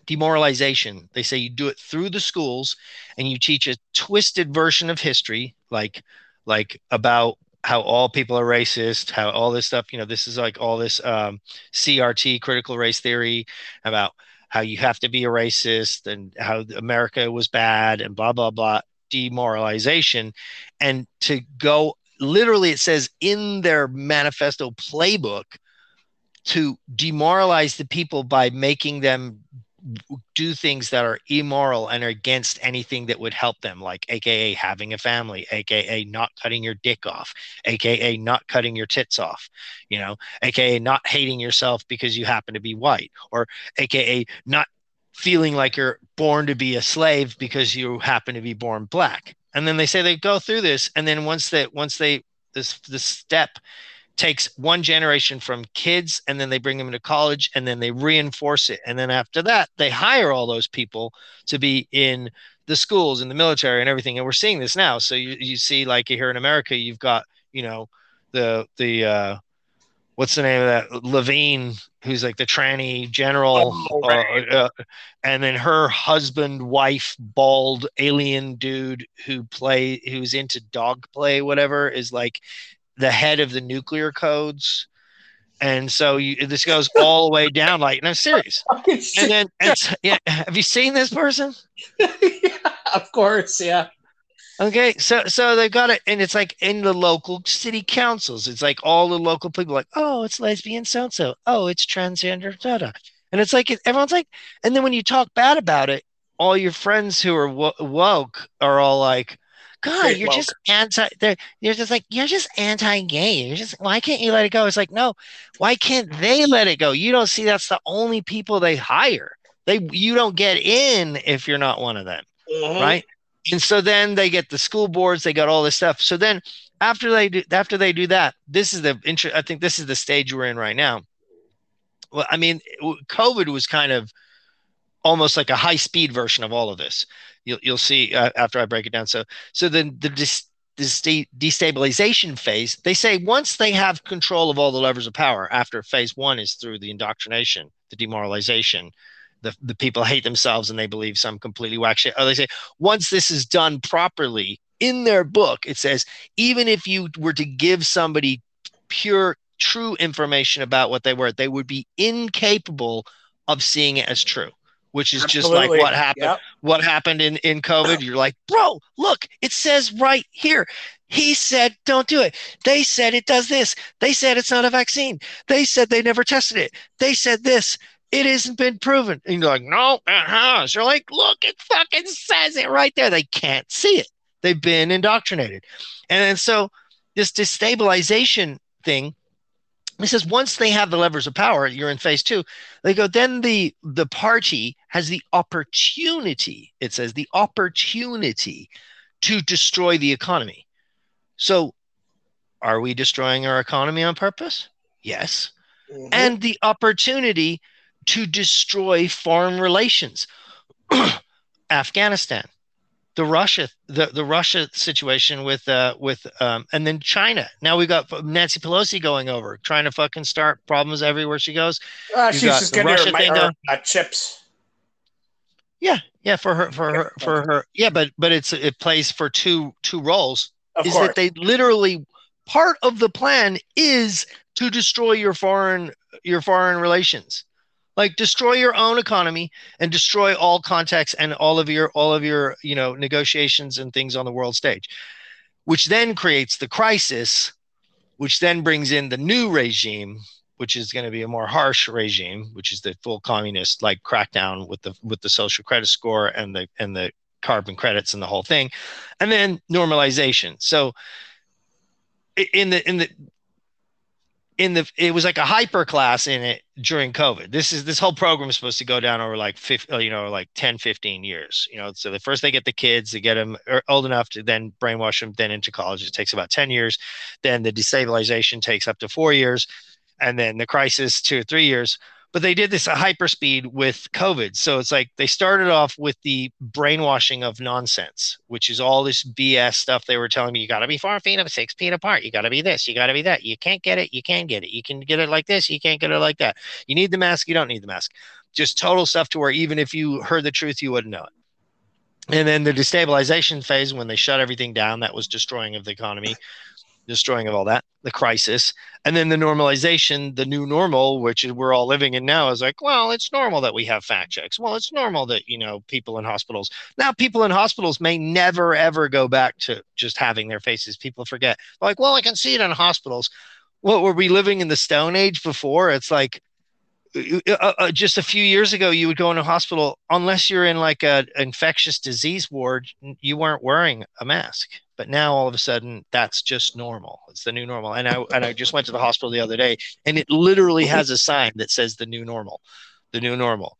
demoralization. They say you do it through the schools and you teach a twisted version of history, like like about how all people are racist, how all this stuff, you know, this is like all this um, CRT, critical race theory, about how you have to be a racist and how America was bad and blah blah blah demoralization. And to go literally it says in their manifesto playbook to demoralize the people by making them do things that are immoral and are against anything that would help them like aka having a family aka not cutting your dick off aka not cutting your tits off you know aka not hating yourself because you happen to be white or aka not feeling like you're born to be a slave because you happen to be born black. And then they say they go through this, and then once they once they this this step takes one generation from kids and then they bring them into college and then they reinforce it. And then after that they hire all those people to be in the schools and the military and everything. And we're seeing this now. So you, you see like here in america you've got you know the the uh what's the name of that Levine, who's like the tranny general, oh, right. uh, uh, and then her husband, wife, bald alien dude who play who's into dog play, whatever, is like the head of the nuclear codes. And so you, this goes all the way down, like no serious. And then, and, yeah, have you seen this person? yeah, of course, yeah. Okay, so so they've got it, and it's like in the local city councils. It's like all the local people, like, oh, it's lesbian so and so. Oh, it's transgender, da da. And it's like everyone's like, and then when you talk bad about it, all your friends who are woke are all like, God, you're woke. just anti. They're you're just like you're just anti-gay. You're just why can't you let it go? It's like no, why can't they let it go? You don't see that's the only people they hire. They you don't get in if you're not one of them, mm-hmm. right? And so then they get the school boards they got all this stuff. So then after they do after they do that this is the interest i think this is the stage we're in right now. Well i mean covid was kind of almost like a high speed version of all of this. You'll, you'll see uh, after i break it down. So so then the dis, this destabilization phase they say once they have control of all the levers of power after phase one is through the indoctrination the demoralization the, the people hate themselves and they believe some completely whack shit. Or they say, once this is done properly in their book, it says, even if you were to give somebody pure, true information about what they were, they would be incapable of seeing it as true which is Absolutely. just like what happened yep. what happened in in covid. You're like bro look it says right here. He said don't do it. They said it does this. They said it's not a vaccine. They said they never tested it. They said this it hasn't been proven. And you're like, no, it has. You're like, look, it fucking says it right there. They can't see it. They've been indoctrinated. And then so this destabilization thing, it says once they have the levers of power, you're in phase two. They go, then the the party has the opportunity, it says the opportunity to destroy the economy. So are we destroying our economy on purpose? Yes. Mm-hmm. And the opportunity to destroy foreign relations. Afghanistan, the Russia, the, the Russia situation with uh with um and then China. Now we've got Nancy Pelosi going over, trying to fucking start problems everywhere she goes. Uh, she's just getting Russia her, her uh, chips. Yeah, yeah, for her, for her, for her. Yeah, but but it's it plays for two two roles. Of is course. that they literally part of the plan is to destroy your foreign your foreign relations like destroy your own economy and destroy all contacts and all of your all of your you know negotiations and things on the world stage which then creates the crisis which then brings in the new regime which is going to be a more harsh regime which is the full communist like crackdown with the with the social credit score and the and the carbon credits and the whole thing and then normalization. So in the in the in the it was like a hyper class in it during covid. This is this whole program is supposed to go down over like 50 you know like 10 15 years you know so the first they get the kids they get them er, old enough to then brainwash them then into college. It takes about 10 years. Then the destabilization takes up to four years. And then the crisis two or three years but they did this at hyperspeed with COVID. So it's like they started off with the brainwashing of nonsense, which is all this BS stuff they were telling me. You got to be four feet of six feet apart. You got to be this. You got to be that. You can't get it. You can't get it. You can get it like this. You can't get it like that. You need the mask. You don't need the mask. Just total stuff to where even if you heard the truth, you wouldn't know it. And then the destabilization phase, when they shut everything down, that was destroying of the economy destroying of all that, the crisis, and then the normalization, the new normal, which we're all living in now, is like, well, it's normal that we have fact checks. Well, it's normal that you know people in hospitals now people in hospitals may never ever go back to just having their faces. People forget, like, well, I can see it in hospitals. What were we living in the Stone Age before? It's like uh, uh, just a few years ago, you would go in a hospital unless you're in like a infectious disease ward, you weren't wearing a mask. But now all of a sudden, that's just normal. It's the new normal. And I and I just went to the hospital the other day, and it literally has a sign that says the new normal, the new normal.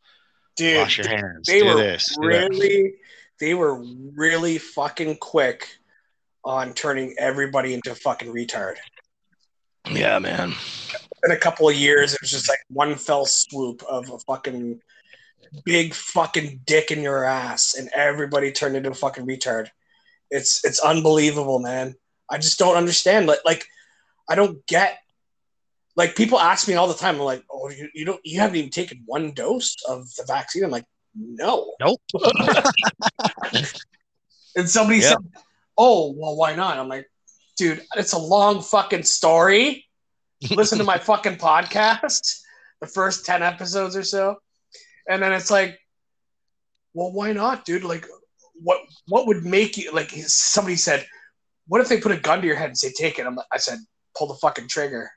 Dude, wash your hands. They do were this. really, they were really fucking quick on turning everybody into fucking retard. Yeah, man. in a couple of years, it was just like one fell swoop of a fucking big fucking dick in your ass, and everybody turned into a fucking retard. It's it's unbelievable, man. I just don't understand. Like, like I don't get. Like people ask me all the time, I'm like, "Oh, you, you don't, you haven't even taken one dose of the vaccine." I'm like, "No, Nope. and somebody Yeah. said, "Oh, well, why not?" I'm like, "Dude, it's a long fucking story. Listen to my fucking podcast, the first ten episodes or so, and then it's like, well, why not, dude? Like, what what would make you like?" Somebody said, "What if they put a gun to your head and say take it?" I'm like, I said, "Pull the fucking trigger."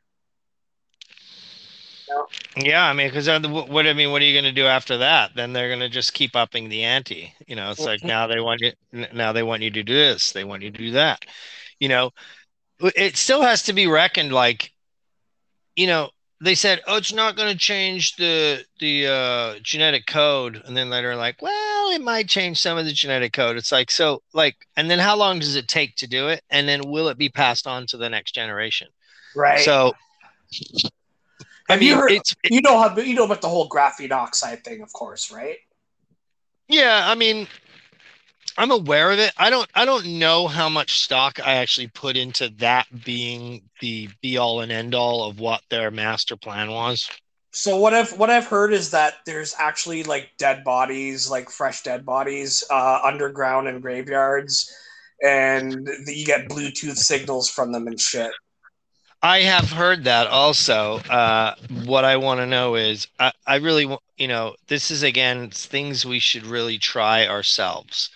Yeah, I mean, because what I mean, what are you going to do after that? Then they're going to just keep upping the ante. You know, it's like Mhm. now they want you, now they want you to do this, they want you to do that. You know, it still has to be reckoned. Like, you know, they said, oh, it's not going to change the the uh, genetic code, and then later like, well, it might change some of the genetic code. It's like so, like, and then how long does it take to do it, and then will it be passed on to the next generation? Right. So, I Have you mean, heard- it's you know how you know about the whole graphene oxide thing, of course, right? Yeah, I mean, I'm aware of it. I don't I don't know how much stock I actually put into that being the be all and end all of what their master plan was. So what I've what I've heard is that there's actually like dead bodies, like fresh dead bodies, uh, underground in graveyards, and that you get Bluetooth signals from them and shit. I have heard that also. Uh, what I want to know is, I, I really, you know, this is again things we should really try ourselves,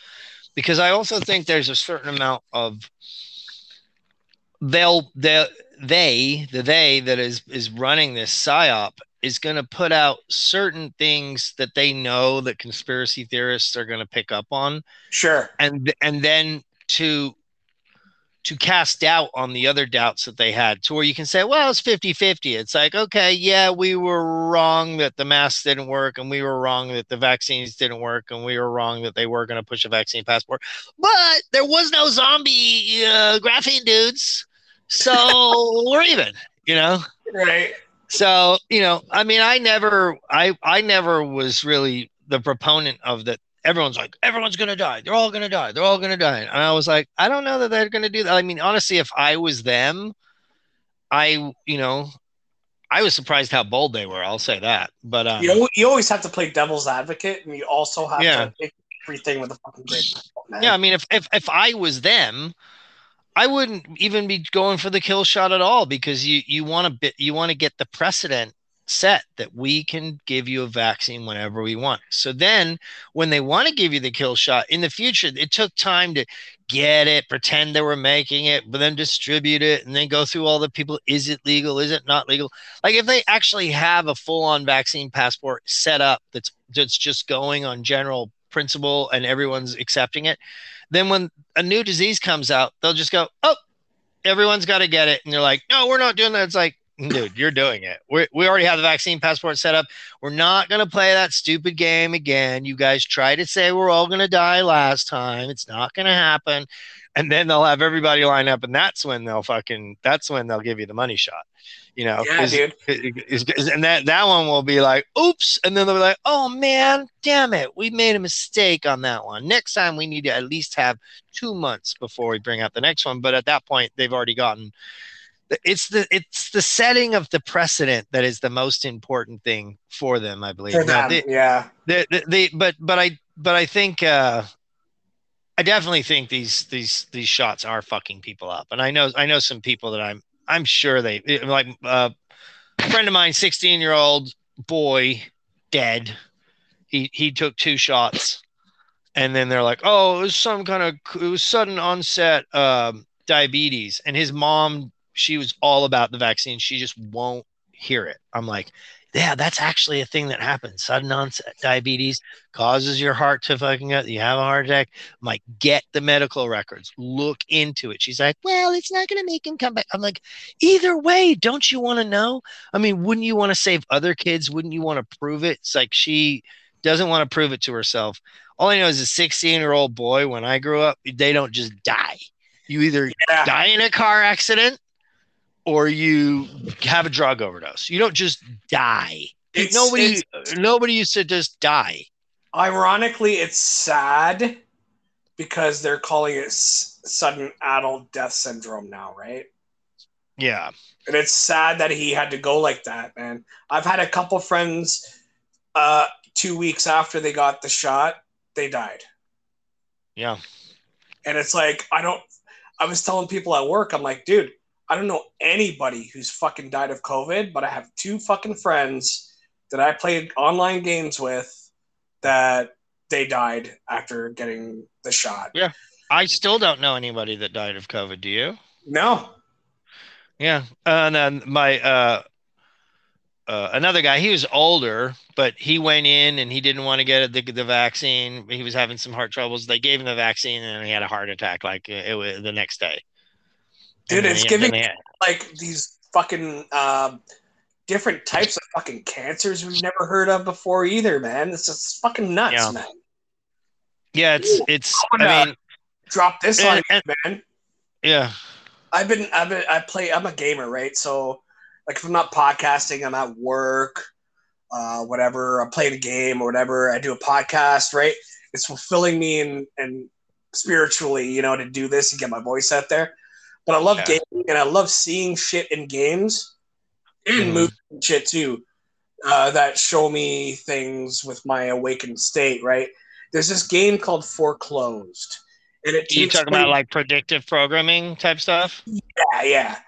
because I also think there's a certain amount of they'll they they the they that is is running this psyop is going to put out certain things that they know that conspiracy theorists are going to pick up on Sure. and and then to to cast doubt on the other doubts that they had to where you can say well it's 50-50 it's like okay yeah we were wrong that the masks didn't work and we were wrong that the vaccines didn't work and we were wrong that they were going to push a vaccine passport. But there was no zombie uh, graphene dudes. So we're even you know? Right. so you know i mean i never i i never was really the proponent of that everyone's like everyone's gonna die. They're all gonna die. They're all gonna die. And i was like i don't know that they're gonna do that. I mean honestly if i was them i you know i was surprised how bold they were i'll say that but um, You know, you always have to play devil's advocate, and you also have Yeah. to take everything with a fucking grain yeah i mean if, if if i was them I wouldn't even be going for the kill shot at all because you you want to bit you want to get the precedent set that we can give you a vaccine whenever we want. So then when they want to give you the kill shot in the future, it took time to get it, pretend they were making it, but then distribute it and then go through all the people. Is it legal? Is it not legal? Like if they actually have a full on vaccine passport set up that's that's just going on general principle and everyone's accepting it, then when a new disease comes out, they'll just go, Oh, everyone's got to get it. And they're like, No, we're not doing that. It's like, dude, you're doing it. We we already have the vaccine passport set up. We're not going to play that stupid game again. You guys try to say we're all going to die last time. It's not going to happen. And then they'll have everybody line up, and that's when they'll fucking. That's when they'll give you the money shot. You know, Yeah, is- dude. is- is- and that that one will be like, oops, and then they'll be like, oh man, damn it, we made a mistake on that one. Next time we need to at least have two months before we bring out the next one. But at that point, they've already gotten. It's the it's the setting of the precedent that is the most important thing for them, I believe. For them, they- yeah. the, the, but but I but I think uh I definitely think these these these shots are fucking people up. And I know I know some people that I'm I'm sure they like uh, a friend of mine, 16 year old boy, dead. He he took two shots, and then they're like, oh, it was some kind of it was sudden onset um, diabetes, and his mom she was all about the vaccine. She just won't hear it. I'm like, yeah, that's actually a thing that happens. Sudden onset diabetes causes your heart to fucking go. You have a heart attack. I'm like, get the medical records, look into it. She's like, well, it's not going to make him come back. I'm like, either way, don't you want to know? I mean, wouldn't you want to save other kids? Wouldn't you want to prove it? It's like she doesn't want to prove it to herself. All I know is a 16 year old boy, when I grew up, they don't just die. You either Yeah. die in a car accident or you have a drug overdose. You don't just die. It's- nobody it's- nobody used to just die. ironically, it's sad because they're calling it s- sudden adult death syndrome now, right? Yeah. And it's sad that he had to go like that, man. I've had a couple friends uh two weeks after they got the shot, they died. Yeah. And it's like I don't I was telling people at work, I'm like, dude, I don't know anybody who's fucking died of COVID, but I have two fucking friends that I played online games with that they died after getting the shot. Yeah. I still don't know anybody that died of COVID. Do you? No. Yeah. And then my uh uh, another guy, he was older, but he went in and he didn't want to get the, the vaccine. He was having some heart troubles. They gave him the vaccine and he had a heart attack like it, it was the next day. Dude, it's giving like these fucking um, different types of fucking cancers we've never heard of before either, man. It's just fucking nuts, Yeah. man. yeah, it's it's. I'm gonna- I mean, Drop this on you, man. yeah, I've been, I've been, I play. I'm a gamer, right? So, like, if I'm not podcasting, I'm at work, uh, whatever. I'm playing a game or whatever. I do a podcast, right? It's fulfilling me and and spiritually, you know, to do this and get my voice out there. But I love Yeah. gaming and I love seeing shit in games and Mhm. movies and shit too. Uh, that show me things with my awakened state, right? There's this game called Foreclosed, and it you talking place- about like predictive programming type stuff? yeah, yeah.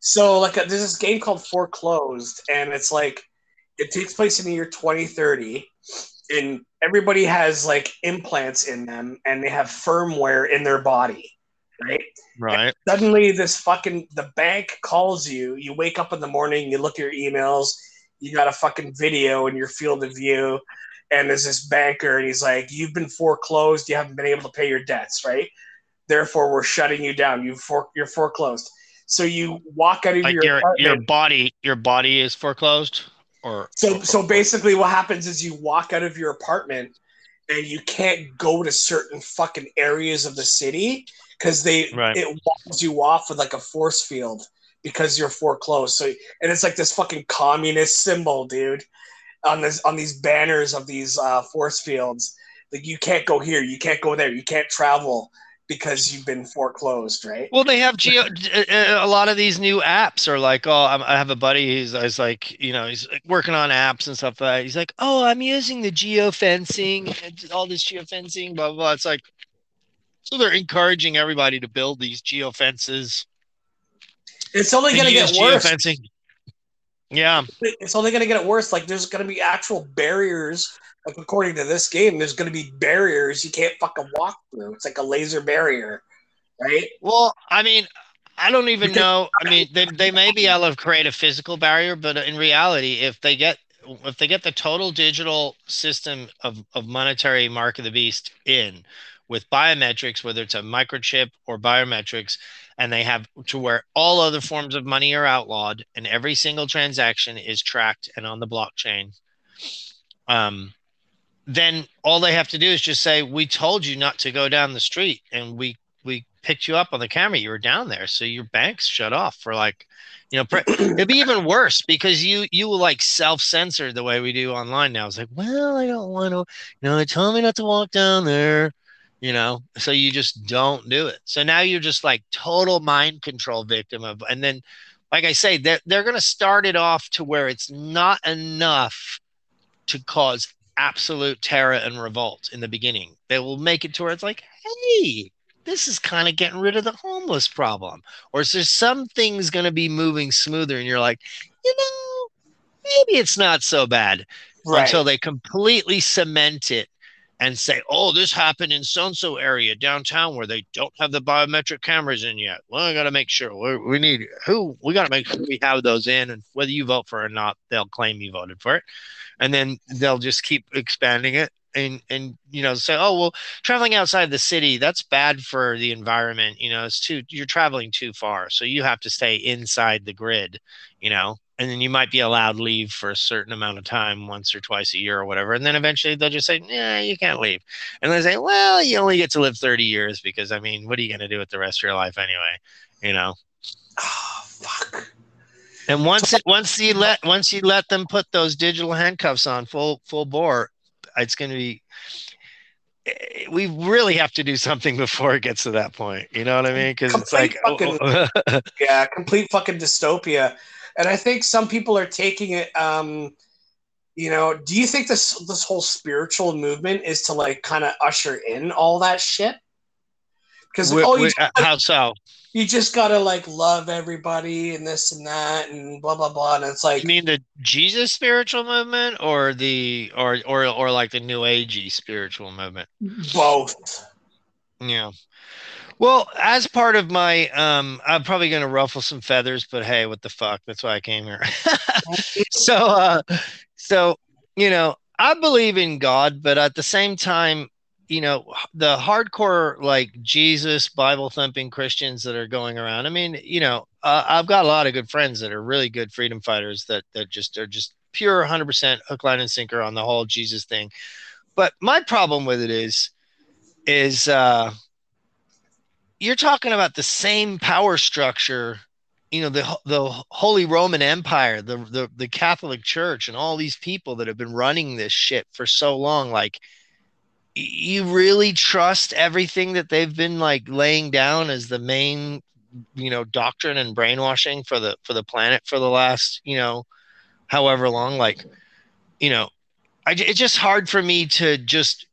So like uh, there's this game called Foreclosed, and it's like it takes place in the year 2030, and everybody has like implants in them, and they have firmware in their body, right? Right. Suddenly, this fucking the bank calls you. You wake up in the morning, you look at your emails, you got a fucking video in your field of view, and there's this banker, and he's like, "You've been foreclosed. You haven't been able to pay your debts, right? Therefore, we're shutting you down. You for, you're foreclosed." So you walk out of Like your your apartment. your body your body is foreclosed or So so basically what happens is you walk out of your apartment and you can't go to certain fucking areas of the city because they Right. it walls you off with like a force field because you're foreclosed. So and it's like this fucking communist symbol, dude, on this on these banners of these uh, force fields. Like you can't go here, you can't go there, you can't travel because you've been foreclosed, right? Well, they have geo. Uh, uh, a lot of these new apps are like, oh, I'm- I have a buddy. He's, he's like, you know, he's like working on apps and stuff like that. He's like, oh, I'm using the geo fencing, all this geo fencing, blah blah. blah. It's like, So they're encouraging everybody to build these geofences. It's only going to use get worse. geofencing. Yeah, It's only going to get worse. Like there's going to be actual barriers. Like according to this game, there's going to be barriers you can't fucking walk through. It's like a laser barrier, right? Well, I mean, I don't even know. I mean, they, they may be able to create a physical barrier, but in reality, if they get if they get the total digital system of, of monetary mark of the beast in with biometrics, whether it's a microchip or biometrics, and they have to where all other forms of money are outlawed and every single transaction is tracked and on the blockchain, um, then all they have to do is just say, "We told you not to go down the street, and we we picked you up on the camera. You were down there, so your bank's shut off for like, you know, pre- it'd be even worse because you you will like self censor the way we do online now. It's like, well, I don't want to, you know, they told me not to walk down there, you know, so you just don't do it. So now you're just like total mind control victim of, and then, like I say, they're they're gonna start it off to where it's not enough to cause absolute terror and revolt in the beginning. They will make it to where it's like, hey, this is kind of getting rid of the homeless problem. Or is there some things going to be moving smoother? And you're like, you know, maybe it's not so bad until they completely cement it and say, oh, this happened in so and so area downtown where they don't have the biometric cameras in yet. Well, I got to make sure we we need who we got to make sure we have those in, and whether you vote for it or not, they'll claim you voted for it, and then they'll just keep expanding it. And, and you know say oh well traveling outside the city that's bad for the environment you know it's too you're traveling too far so you have to stay inside the grid you know and then you might be allowed leave for a certain amount of time once or twice a year or whatever and then eventually they'll just say yeah you can't leave and they say well you only get to live 30 years because i mean what are you going to do with the rest of your life anyway you know Oh, fuck. and once it once you let once you let them put those digital handcuffs on full full bore it's going to be we really have to do something before it gets to that point you know what i mean because it's like fucking- Yeah, complete fucking dystopia. And I think some people are taking it. Um, you know, do you think this this whole spiritual movement is to like kind of usher in all that shit? Because oh, you, how so you just gotta like love everybody and this and that and blah blah blah. And it's like You mean the Jesus spiritual movement or the or or or like the new agey spiritual movement? both. Yeah. Well, as part of my um I'm probably going to ruffle some feathers, but hey, what the fuck? That's why I came here. so uh so, you know, I believe in God, but at the same time, you know, the hardcore like Jesus Bible thumping Christians that are going around. I mean, you know, uh, I've got a lot of good friends that are really good freedom fighters that that just are just pure 100% hook line and sinker on the whole Jesus thing. But my problem with it is is uh you're talking about the same power structure you know the the holy roman empire the, the the catholic church and all these people that have been running this shit for so long like you really trust everything that they've been like laying down as the main you know doctrine and brainwashing for the for the planet for the last you know however long like you know I, it's just hard for me to just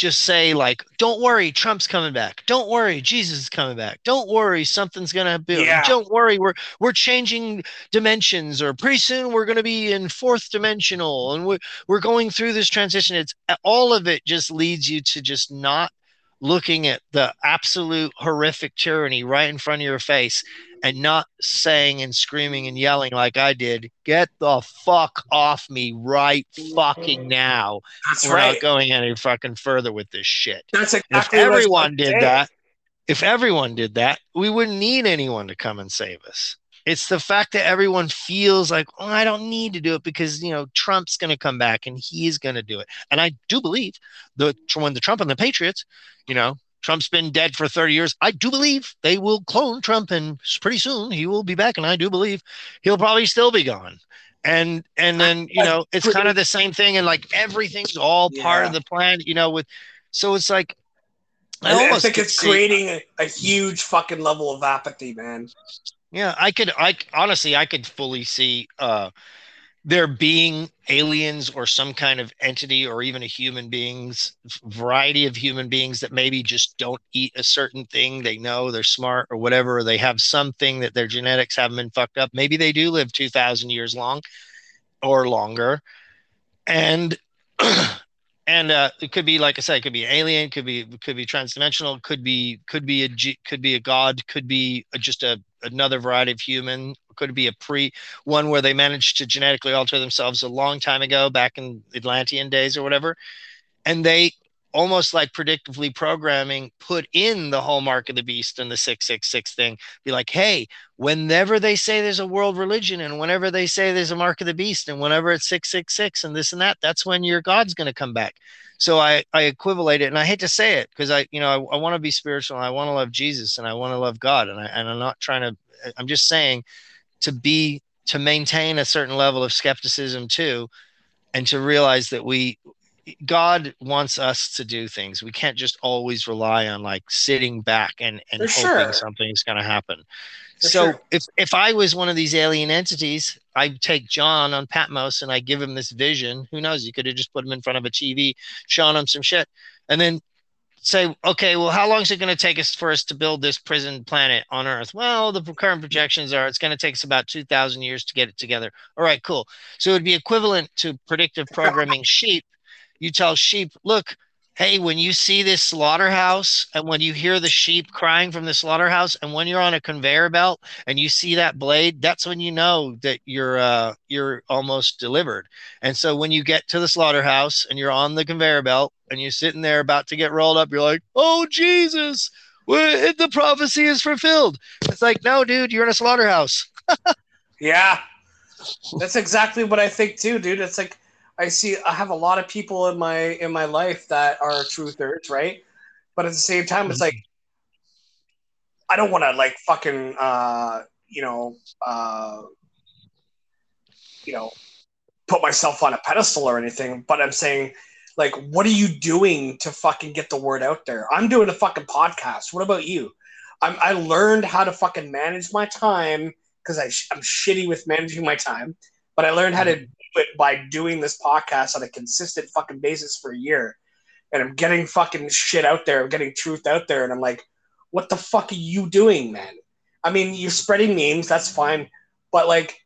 just say like don't worry trump's coming back. Don't worry jesus is coming back. Don't worry something's gonna be Yeah. don't worry we're we're changing dimensions or pretty soon we're gonna be in fourth dimensional and we're, we're going through this transition. It's all of it just leads you to just not looking at the absolute horrific tyranny right in front of your face and not saying and screaming and yelling like I did, get the fuck off me right fucking mm. now. That's We're right. not going any fucking further with this shit. That's exactly if what I was everyone did that, if everyone did that, we wouldn't need anyone to come and save us. It's the fact that everyone feels like, oh, I don't need to do it because you know Trump's going to come back and he's going to do it. And I do believe the when the Trump and the Patriots, you know, Trump's been dead for 30 years. I do believe they will clone Trump and pretty soon he will be back. And I do believe he'll probably still be gone. And and then you know it's kind of the same thing, and like everything's all part of the plan, you know. With so it's like I, I almost think it's creating a, a huge fucking level of apathy, man. Yeah, I could. I honestly, I could fully see. uh there being aliens or some kind of entity or even a human beings variety of human beings that maybe just don't eat a certain thing they know they're smart or whatever or they have something that their genetics haven't been fucked up maybe they do live 2000 years long or longer and and uh, it could be like I said, it could be alien, could be could be transdimensional, could be could be a could be a god, could be just a another variety of human, could be a pre one where they managed to genetically alter themselves a long time ago, back in Atlantean days or whatever, and they almost like predictively programming put in the whole mark of the beast and the 666 thing. Be like hey whenever they say there's a world religion and whenever they say there's a mark of the beast and whenever it's 666 and this and that that's when your god's going to come back. So i i equivalate it and i hate to say it because i you know i, I want to be spiritual and i want to love jesus and i want to love god and, I, and i'm not trying to i'm just saying to be to maintain a certain level of skepticism too and to realize that we God wants us to do things. We can't just always rely on like sitting back and, and For hoping sure. something's going to happen. For so sure. if, if I was one of these alien entities, I'd take John on Patmos and I give him this vision. Who knows? You could have just put him in front of a TV, shown him some shit, and then say, okay, well, how long is it going to take us for us to build this prison planet on Earth? Well, the current projections are it's going to take us about 2,000 years to get it together. All right, cool. So it would be equivalent to predictive programming sheep you tell sheep, look, hey, when you see this slaughterhouse and when you hear the sheep crying from the slaughterhouse and when you're on a conveyor belt and you see that blade, that's when you know that you're uh, you're almost delivered. And so when you get to the slaughterhouse and you're on the conveyor belt and you're sitting there about to get rolled up, you're like, oh Jesus, the prophecy is fulfilled. It's like, no, dude, you're in a slaughterhouse. Yeah. That's exactly what I think too, dude. It's like I see I have a lot of people in my in my life that are truthers, right? But at the same time, it's like I don't want to like fucking uh, you know uh, you know put myself on a pedestal or anything. But I'm saying like, what are you doing to fucking get the word out there? I'm doing a fucking podcast. What about you? I'm, I learned how to fucking manage my time because I'm shitty with managing my time, but I learned how to do it by doing this podcast on a consistent fucking basis for a year. And I'm getting fucking shit out there. I'm getting truth out there. And I'm like, what the fuck are you doing, man? I mean, you're spreading memes. That's fine. But like,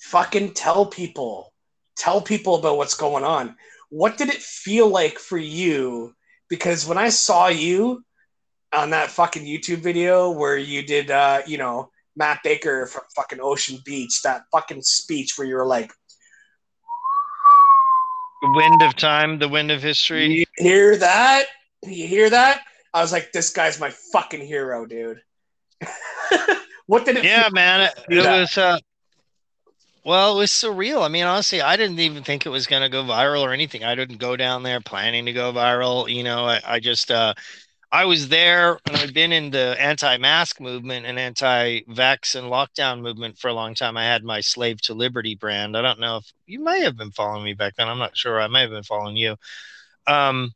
fucking tell people. Tell people about what's going on. What did it feel like for you? Because when I saw you on that fucking YouTube video where you did, uh, you know, Matt Baker from fucking Ocean Beach, that fucking speech where you were like, The wind of time, the wind of history. You hear that? You hear that? I was like, this guy's my fucking hero, dude. what did it Yeah, man. It, it was uh well, it was surreal. I mean, honestly, I didn't even think it was gonna go viral or anything. I didn't go down there planning to go viral. You know, I, I just uh I was there and I'd been in the anti-mask movement and anti-vax and lockdown movement for a long time. I had my Slave to Liberty brand. I don't know if you may have been following me back then. I'm not sure. I may have been following you. Um,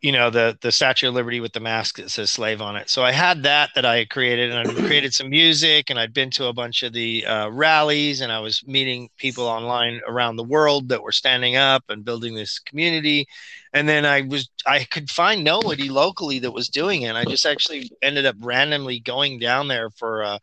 you know, the the Statue of Liberty with the mask that says slave on it. So I had that that I created and I created some music and I'd been to a bunch of the uh, rallies and I was meeting people online around the world that were standing up and building this community and then I was I could find nobody locally that was doing it. I just actually ended up randomly going down there for uh,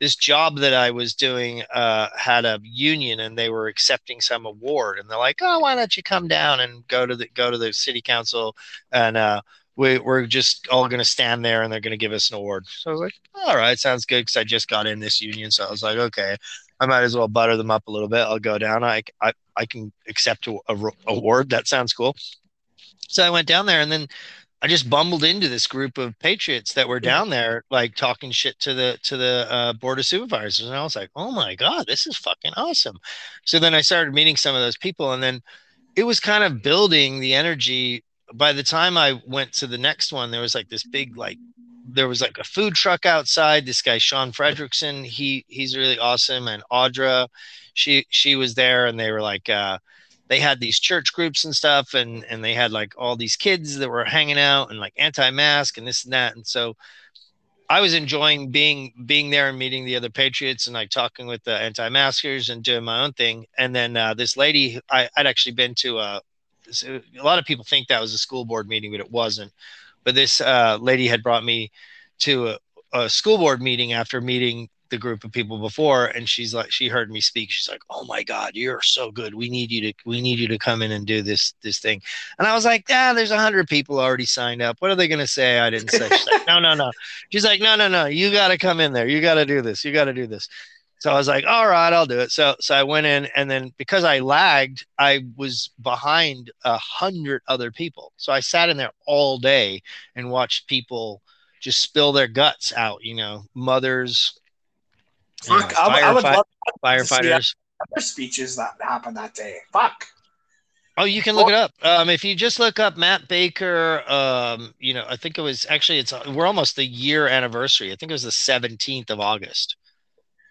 this job that I was doing. Uh, had a union and they were accepting some award, and they're like, "Oh, why don't you come down and go to the go to the city council and." Uh, we, we're just all going to stand there and they're going to give us an award. So I was like, all right, sounds good. Cause I just got in this union. So I was like, okay, I might as well butter them up a little bit. I'll go down. I, I, I can accept a, a award. That sounds cool. So I went down there and then I just bumbled into this group of patriots that were down there, like talking shit to the to the uh, board of supervisors, and I was like, "Oh my god, this is fucking awesome!" So then I started meeting some of those people, and then it was kind of building the energy. By the time I went to the next one, there was like this big like there was like a food truck outside. This guy Sean Fredrickson, he he's really awesome, and Audra, she she was there, and they were like. uh they had these church groups and stuff and and they had like all these kids that were hanging out and like anti-mask and this and that and so I was enjoying being being there and meeting the other patriots and like talking with the anti-maskers and doing my own thing. And then uh, this lady, I, would actually been to a, a lot of people think that was a school board meeting, but it wasn't. But this uh, lady had brought me to a, a school board meeting after meeting the group of people before and she's like she heard me speak. She's like oh my god you're so good. We need you to we need you to come in and do this this thing. And i was like yeah there's a hundred people already signed up. What are they going to say? I didn't say like, no no no. She's like no no no. You got to come in there. You got to do this. You got to do this. So i was like all right i'll do it. So so i went in and then because i lagged i was behind a hundred other people. So i sat in there all day and watched people just spill their guts out you know mothers Fuck, I, I, would love firefighters. Other speeches that happened that day. Fuck. Oh, you can look it up. Um, if you just look up Matt Baker, um, you know, I think it was actually it's we're almost the year anniversary. I think it was the 17th of August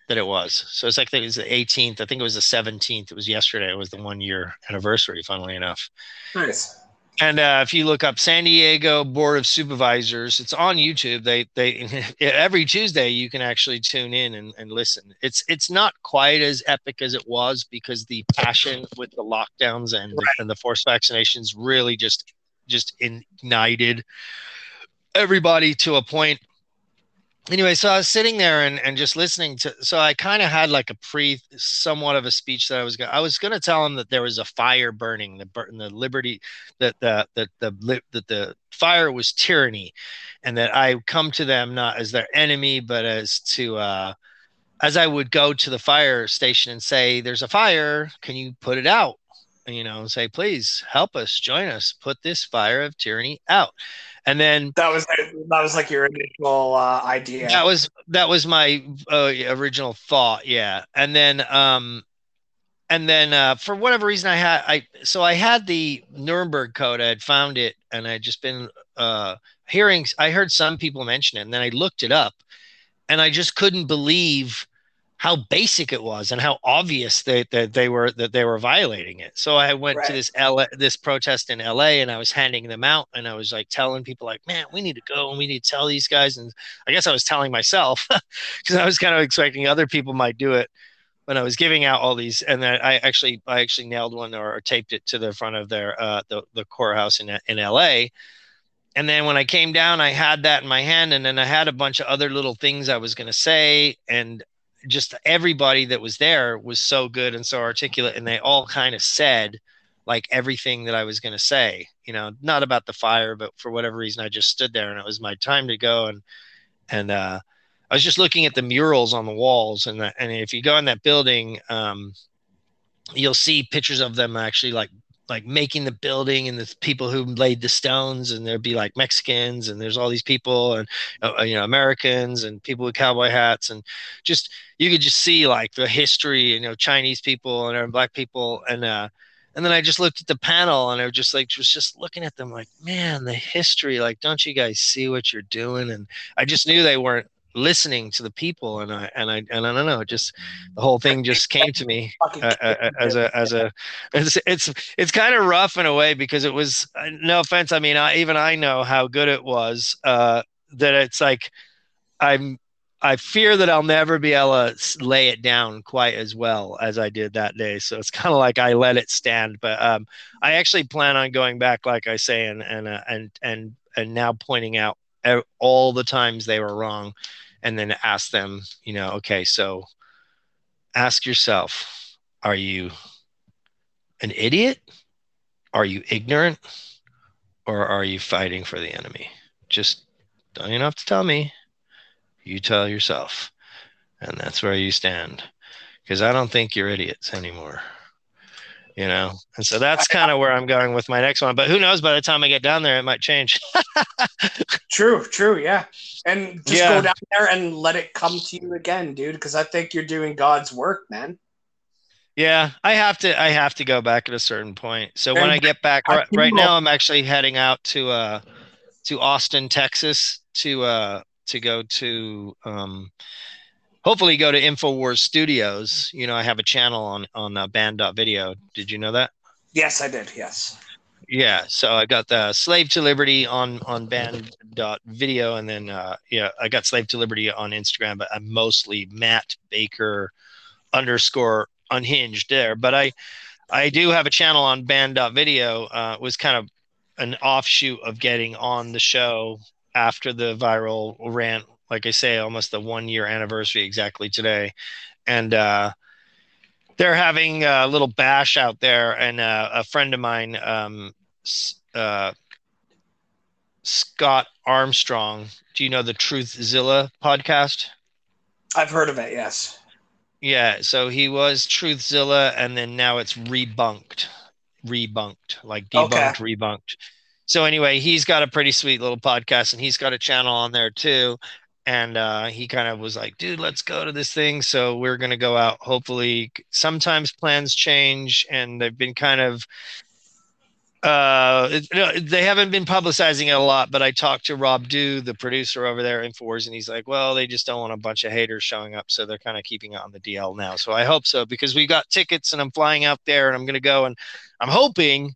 that it was. So it's like it was the 18th. I think it was the 17th. It was yesterday. It was the one year anniversary. Funnily enough. Nice. And uh, if you look up San Diego Board of Supervisors, it's on YouTube. They they every Tuesday you can actually tune in and, and listen. It's it's not quite as epic as it was because the passion with the lockdowns and the, and the forced vaccinations really just just ignited everybody to a point anyway, so I was sitting there and, and just listening to. So I kind of had like a pre, somewhat of a speech that I was going. I was going to tell him that there was a fire burning, the burn, the liberty, that the that the that the fire was tyranny, and that I come to them not as their enemy, but as to. uh as I would go to the fire station and say, "There's a fire. Can you put it out?" You know, say, "Please help us, join us, put this fire of tyranny out." and then that was that was like your initial uh, idea. That was that was my uh, original thought, yeah. And then um, and then uh, for whatever reason, I had I so I had the Nuremberg Code. I had found it, and I just been uh, hearing. I heard some people mention it, and then I looked it up, and I just couldn't believe how basic it was and how obvious that they, they were that they were violating it. So I went right. to this LA, this protest in LA and I was handing them out and I was like telling people like, man, we need to go and we need to tell these guys. And I guess I was telling myself because I was kind of expecting other people might do it when I was giving out all these. And then I actually, I actually nailed one or, or taped it to the front of their, uh, the, the courthouse in, in LA. And then when I came down, I had that in my hand, and then I had a bunch of other little things I was going to say, and just everybody that was there was so good and so articulate and they all kind of said like everything that I was going to say, you know, not about the fire, but for whatever reason, I just stood there and it was my time to go. And, and, uh, I was just looking at the murals on the walls and that, and if you go in that building, um, you'll see pictures of them actually like like making the building and the people who laid the stones and there'd be like Mexicans and there's all these people and uh, uh, you know Americans and people with cowboy hats and just you could just see like the history you know Chinese people and black people and uh and then I just looked at the panel and I was just like was just looking at them like man the history like don't you guys see what you're doing? And I just knew they weren't listening to the people and I and I and I don't know just the whole thing just came to me uh, uh, uh, as a as a it's it's, it's kind of rough in a way because it was uh, no offense I mean I, even I know how good it was uh, that it's like I'm I fear that I'll never be able to lay it down quite as well as I did that day. So it's kind of like I let it stand. But um, I actually plan on going back, like I say, and and uh, and and and now pointing out all the times they were wrong and then ask them you know okay so ask yourself are you an idiot? Are you ignorant? Or are you fighting for the enemy? Just don't even have to tell me. You tell yourself. And that's where you stand. Because i don't think you're idiots anymore you know? And so that's kind of where i'm going with my next one but who knows by the time i get down there it might change. True true yeah. And just yeah. go down there and let it come to you again dude because i think you're doing god's work man. Yeah i have to i have to go back at a certain point. So and when i get back right, right now i'm actually heading out to uh to austin texas to uh to go to um hopefully go to Infowars Studios. You know, I have a channel on on uh, banned.video. Did you know that? Yes, I did. Yes. yeah, so I got the Slave to Liberty on on banned video, and then uh, yeah, I got Slave to Liberty on Instagram, but I'm mostly Matt Baker underscore unhinged there. But I I do have a channel on banned dot video. Uh, was kind of an offshoot of getting on the show after the viral rant. Like I say, almost the one year anniversary exactly today, and uh, they're having a little bash out there, and uh, a friend of mine, um, uh, Scott Armstrong. Do you know the Truthzilla podcast? I've heard of it. Yes. Yeah, so he was Truthzilla, and then now it's rebunked, rebunked, like debunked, okay. rebunked. So anyway, he's got a pretty sweet little podcast, and he's got a channel on there too and uh, he kind of was like, "Dude, let's go to this thing." So we're gonna go out. Hopefully, sometimes plans change, and they've been kind of uh, they haven't been publicizing it a lot. But I talked to Rob Dew, the producer over there InfoWars, and he's like, "Well, they just don't want a bunch of haters showing up, so they're kind of keeping it on the DL now." So I hope so because we got tickets, and I'm flying out there, and I'm gonna go, and I'm hoping.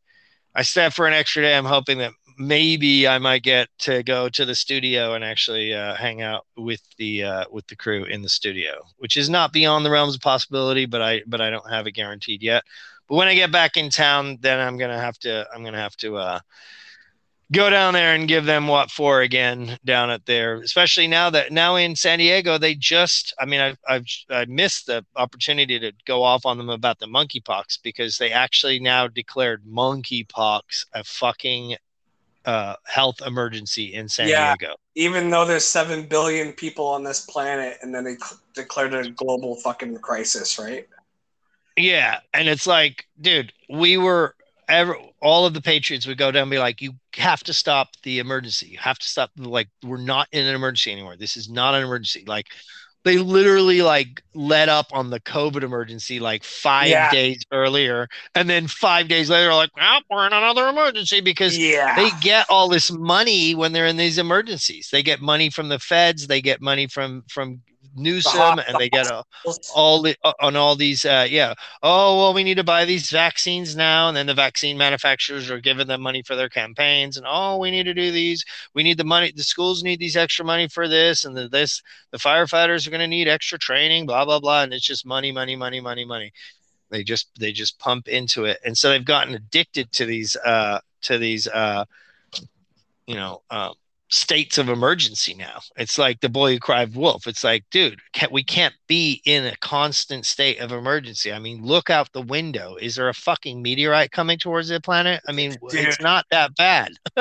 I stay for an extra day. I'm hoping that maybe I might get to go to the studio and actually uh, hang out with the uh, with the crew in the studio, which is not beyond the realms of possibility, but I but I don't have it guaranteed yet. But when I get back in town, then I'm gonna have to I'm gonna have to uh, go down there and give them what for again down at there. Especially now that now in San Diego, they just I mean I've I've I missed the opportunity to go off on them about the monkeypox because they actually now declared monkeypox a fucking uh, health emergency in San yeah, Diego. Even though there's seven billion people on this planet, and then they cl- declared a global fucking crisis, right? Yeah, and it's like, dude, we were ever all of the Patriots would go down and be like, you have to stop the emergency. You have to stop. Like, we're not in an emergency anymore. This is not an emergency. Like, they literally like let up on the COVID emergency like five yeah. days earlier, and then five days later, like, well, we're in another emergency because yeah. they get all this money when they're in these emergencies. They get money from the feds, they get money from from Newsom, and they get all the uh, on all these. Uh, yeah. Oh well, we need to buy these vaccines now, and then the vaccine manufacturers are giving them money for their campaigns, and oh, we need to do these. We need the money. The schools need these extra money for this, and the, this. The firefighters are going to need extra training. Blah blah blah, and it's just money, money, money, money, money. They just they just pump into it, and so they've gotten addicted to these uh to these uh you know um states of emergency now. It's like the boy who cried wolf. It's like, dude, can't, we can't be in a constant state of emergency. I mean, look out the window. Is there a fucking meteorite coming towards the planet? I mean, dude. it's not that bad.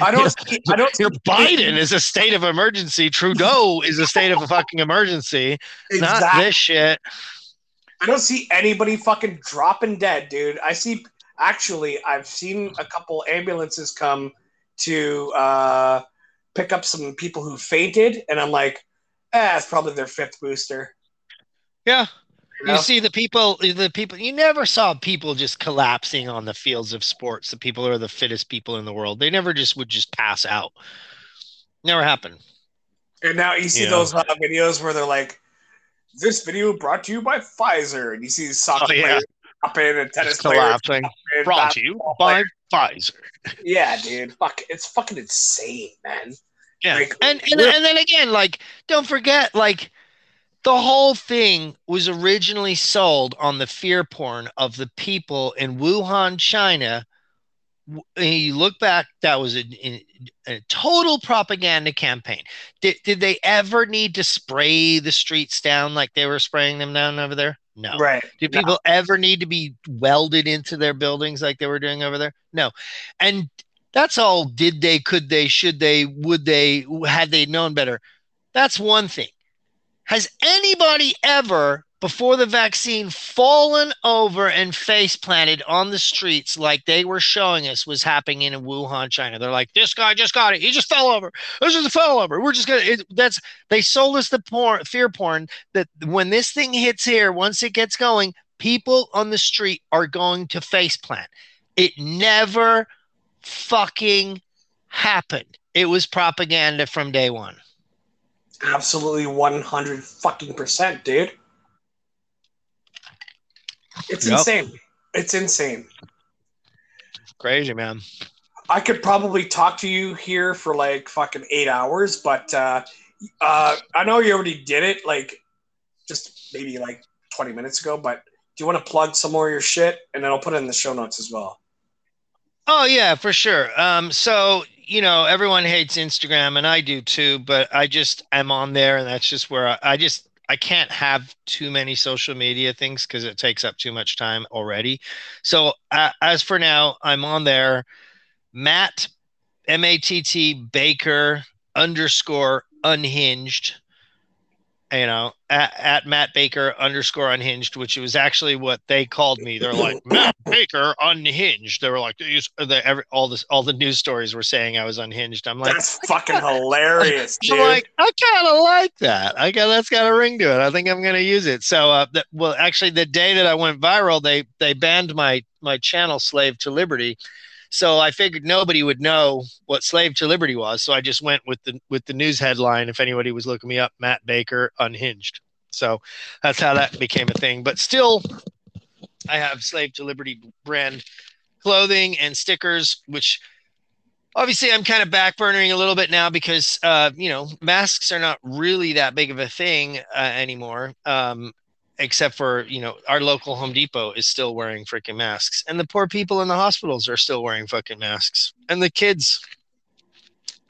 I don't. See, I don't. Your Biden is a state of emergency. Trudeau is a state of a fucking emergency. Exactly. Not this shit. I don't see anybody fucking dropping dead, dude. I see. Actually, I've seen a couple ambulances come to uh, pick up some people who fainted, and I'm like, eh, it's probably their fifth booster. Yeah. You, know? you see the people, the people. You never saw people just collapsing on the fields of sports. The people are the fittest people in the world. They never just would just pass out. Never happened. And now you see those uh, videos where they're like, "This video brought to you by Pfizer," and you see soccer oh, yeah. players dropping and tennis collapsing. Brought to you by Pfizer. Yeah, dude. Fuck, it's fucking insane, man. Yeah, like, and and, and then again, like, don't forget, like, the whole thing was originally sold on the fear porn of the people in Wuhan, China. And you look back, that was a, a total propaganda campaign. Did, did they ever need to spray the streets down like they were spraying them down over there? No. Right. Do people no. ever need to be welded into their buildings like they were doing over there? No. And that's all did they, could they, should they, would they, had they known better? That's one thing. Has anybody ever before the vaccine fallen over and face planted on the streets like they were showing us was happening in Wuhan, China. They're like, this guy just got it. He just fell over. This just fell over. We're just gonna. That's they sold us the porn, fear porn that when this thing hits here, once it gets going, people on the street are going to face plant. It never fucking happened. It was propaganda from day one. Absolutely, one hundred fucking percent, dude. It's yep. insane. It's insane. crazy, man. I could probably talk to you here for like fucking eight hours, but uh, uh, I know you already did it, like just maybe like 20 minutes ago. But do you want to plug some more of your shit, and then I'll put it in the show notes as well. Oh yeah, for sure. Um, so you know, everyone hates Instagram, and I do too. But I just am on there, and that's just where I, I just I can't have too many social media things because it takes up too much time already. So uh, as for now, I'm on there. Matt M A T T Baker underscore unhinged you know, at, at, Matt Baker underscore unhinged, which was actually what they called me. They're like Matt Baker unhinged. They were like, the, every, all this, all the news stories were saying I was unhinged. I'm like, that's fucking hilarious. I'm dude. like, I kind of like that. I got that's got a ring to it. I think I'm gonna use it. So, uh, the, well, actually, the day that I went viral, they they banned my my channel, Slave to Liberty so I figured nobody would know what Slave to Liberty was. So I just went with the with the news headline. If anybody was looking me up, Matt Baker unhinged. So that's how that became a thing. But still, I have Slave to Liberty brand clothing and stickers, which obviously I'm kind of backburnering a little bit now because uh, you know masks are not really that big of a thing uh, anymore. Um, except for you know our local home depot is still wearing freaking masks and the poor people in the hospitals are still wearing fucking masks and the kids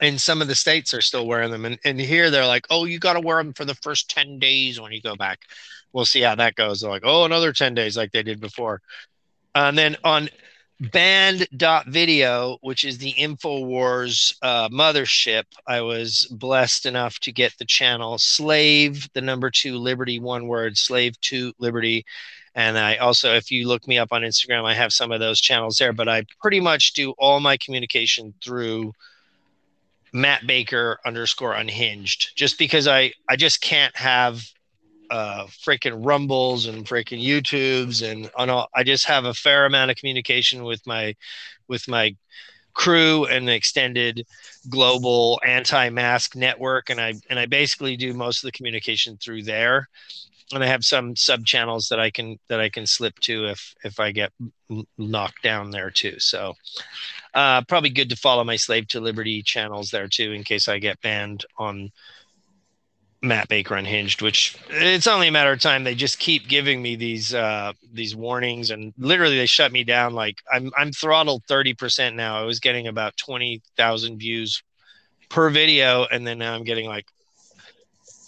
in some of the states are still wearing them and, and here they're like oh you got to wear them for the first 10 days when you go back. We'll see how that goes. They're like oh another 10 days like they did before. And then on banned.video, which is the InfoWars uh, mothership, I was blessed enough to get the channel Slave, the number two Liberty, one word, Slave to Liberty. And I also, if you look me up on Instagram, I have some of those channels there, but I pretty much do all my communication through Matt Baker underscore unhinged, just because I, I just can't have uh, freaking rumbles and freaking YouTubes and on all. I just have a fair amount of communication with my with my crew and the extended global anti-mask network and I and I basically do most of the communication through there and I have some sub channels that I can that I can slip to if if I get knocked down there too. So uh, probably good to follow my Slave to Liberty channels there too in case I get banned on Matt Baker unhinged, which it's only a matter of time. They just keep giving me these uh, these warnings, and literally they shut me down. Like I'm I'm throttled thirty percent now. I was getting about twenty thousand views per video, and then now I'm getting like,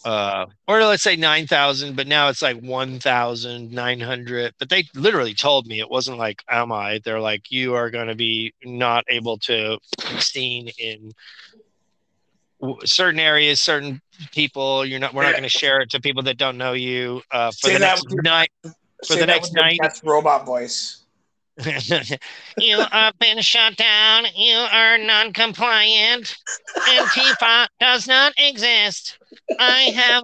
uh, or let's say nine thousand, but now it's like one thousand nine hundred. But they literally told me it wasn't like am I? They're like you are going to be not able to seen in certain areas, certain people. You're not. We're not going to share it to people that don't know you. Uh, for Say the next your- night. For the next night. best robot voice. You have been shut down. You are non-compliant. Antifa does not exist. I have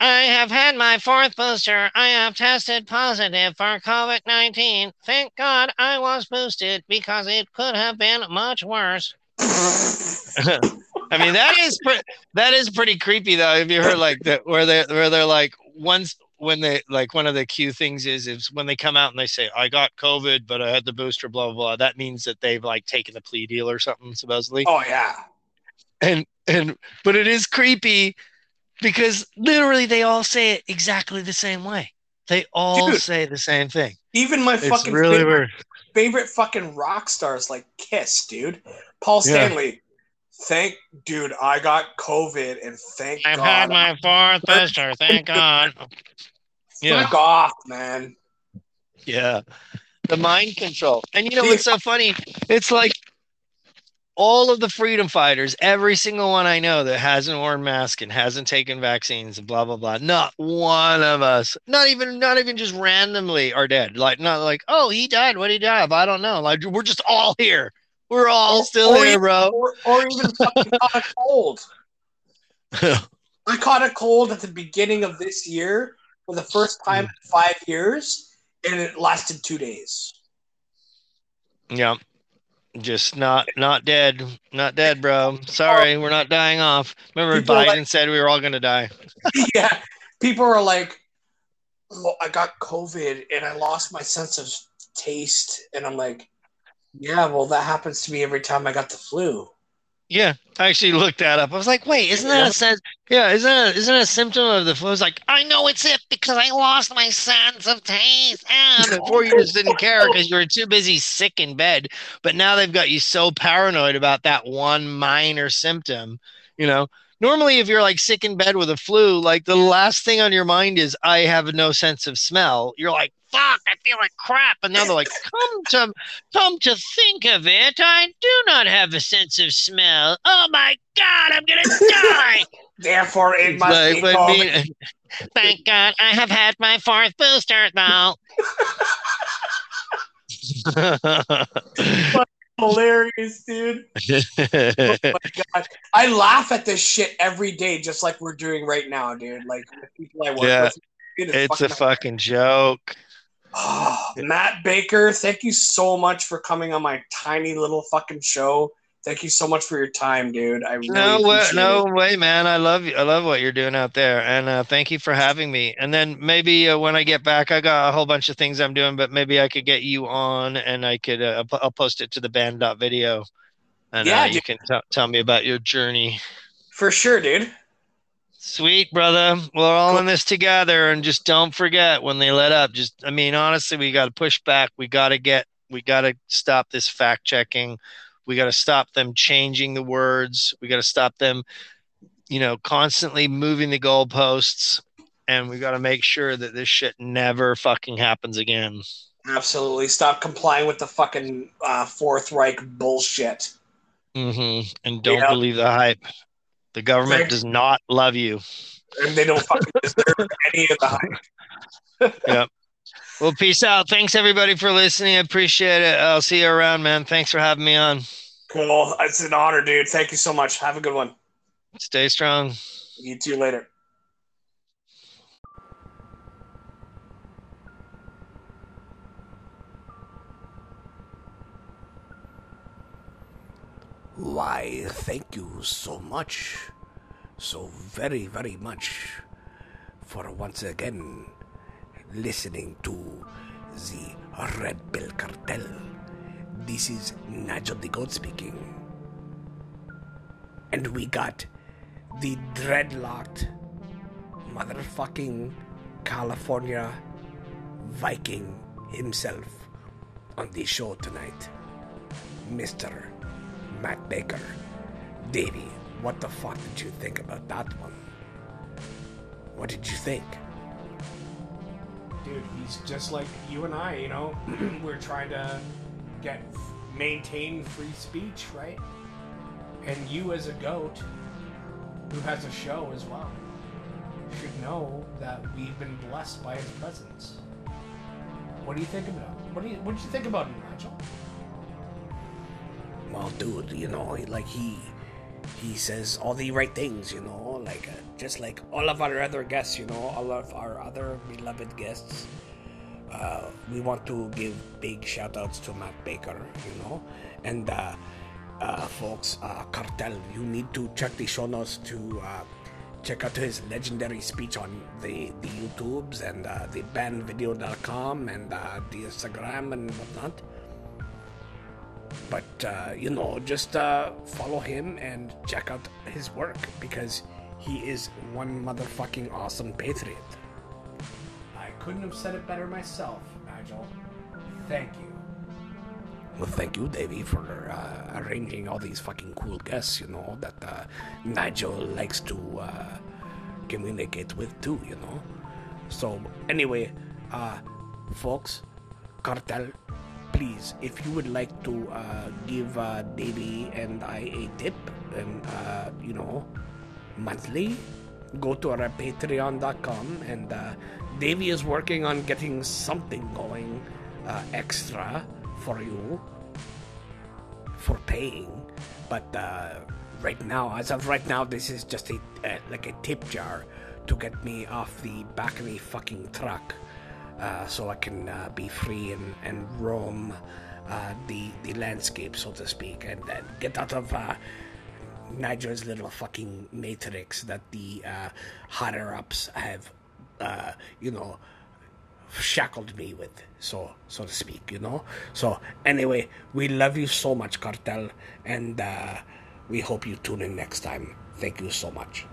I have had my fourth booster. I have tested positive for COVID-19. Thank God I was boosted because it could have been much worse. I mean, that is pre- that is pretty creepy though. Have you heard like that where they where they're like once when they like one of the cue things is is when they come out and they say I got COVID but I had the booster blah blah blah. That means that they've like taken the plea deal or something supposedly. oh yeah. And and but it is creepy because literally they all say it exactly the same way. They all Dude. say the same thing. Even my It's fucking really favorite, favorite fucking rock stars like Kiss, dude. Paul Yeah. Stanley. Thank, dude. I got COVID, and thank I've God. had my fourth booster. Thank God. Yeah. Fuck off, man. Yeah. The mind control. And you know what's so funny? It's like all of the freedom fighters, every single one I know that hasn't worn mask and hasn't taken vaccines and blah blah blah. Not one of us, not even not even just randomly are dead. Like not like, oh, he died. What did he die of? I don't know. Like we're just all here. We're all Or- still or here, even- bro. Or, or even fucking caught a cold. I caught a cold at the beginning of this year for the first time in five years, and it lasted two days. yeah. Just not not dead. Not dead, bro. Sorry, we're not dying off. Remember People Biden like- said we were all gonna die. yeah, people are like, oh, I got COVID and I lost my sense of taste, and I'm like, Yeah, well, that happens to me every time I got the flu. Yeah, I actually looked that up. I was like, wait, isn't that a sense? Yeah, isn't that, isn't that a symptom of the flu? I was like, I know it's it because I lost my sense of taste. Ah, and before you just didn't care because you were too busy sick in bed. But now they've got you so paranoid about that one minor symptom. You know, normally if you're like sick in bed with a flu, like the last thing on your mind is, I have no sense of smell. You're like, fuck, I feel like crap. And now they're like, come to Come to think of it, I do not have a sense of smell. Oh my god, I'm gonna die! Therefore, it must be what called. mean- Thank God I have had my fourth booster though. Hilarious, dude. Oh my God. I laugh at this shit every day, just like we're doing right now, dude. Like the people I work Yeah. with. Dude, it's a fucking- fucking joke. Oh, Matt Baker, thank you so much for coming on my tiny little fucking show. Thank you so much for your time, dude. I really No way, no it. way, man. I love you. I love what you're doing out there, and uh, thank you for having me. And then maybe uh, when I get back, I got a whole bunch of things I'm doing, but maybe I could get you on, and I could. Uh, I'll- post it to the banned dot video, and Yeah, uh, you can t- tell me about your journey. For sure, dude. Sweet brother, we're all in this together, and just don't forget when they let up. Just, I mean, honestly, we got to push back. We got to get, we got to stop this fact checking. We got to stop them changing the words. We got to stop them, you know, constantly moving the goalposts, and we got to make sure that this shit never fucking happens again. Absolutely. Stop complying with the fucking uh, Fourth Reich bullshit. Mm-hmm. And don't Yeah. believe the hype. The government does not love you. And they don't fucking deserve any of the hype. Well, peace out. Thanks everybody for listening. I appreciate it. I'll see you around, man. Thanks for having me on. Cool. It's an honor, dude. Thank you so much. Have a good one. Stay strong. You too later. Why, thank you so much, so very, very much, for once again listening to the Red Pill Cartel. This is Nigel the Goat speaking. And we got the dreadlocked motherfucking California Viking himself on the show tonight. Mr. Matt Baker. Davey, what the fuck did you think about that one? What did you think? Dude, he's just like you and I, you know. We're trying to get maintain free speech, right? And you as a goat who has a show as well should know that we've been blessed by his presence. What do you think about? What do you what did you think about him, Nigel? Well, dude, you know, like he he says all the right things, you know, like uh, just like all of our other guests, you know, all of our other beloved guests. Uh, we want to give big shout outs to Matt Baker, you know, and uh, uh, folks, uh, Cartel, you need to check the show notes to uh, check out his legendary speech on the, the YouTubes and uh, the bannedvideo.com and the Instagram and whatnot. But, uh, you know, just uh, follow him and check out his work because he is one motherfucking awesome patriot. I couldn't have said it better myself, Nigel. Thank you. Well, thank you, Davey, for uh, arranging all these fucking cool guests, you know, that uh, Nigel likes to uh, communicate with too, you know. So, anyway, uh, folks, Cartel, please, if you would like to uh, give uh, Davey and I a tip, and, uh, you know, monthly, go to our patreon.com and uh, is working on getting something going uh, extra for you for paying. But uh, right now as of right now this is just a uh, like a tip jar to get me off the back of the fucking truck so I can uh, be free and, and roam uh, the the landscape so to speak and, and get out of uh, Nigel's little fucking matrix that the uh, higher ups have, uh, you know, shackled me with, so so to speak, you know. So anyway, we love you so much, Cartel, and uh, we hope you tune in next time. Thank you so much.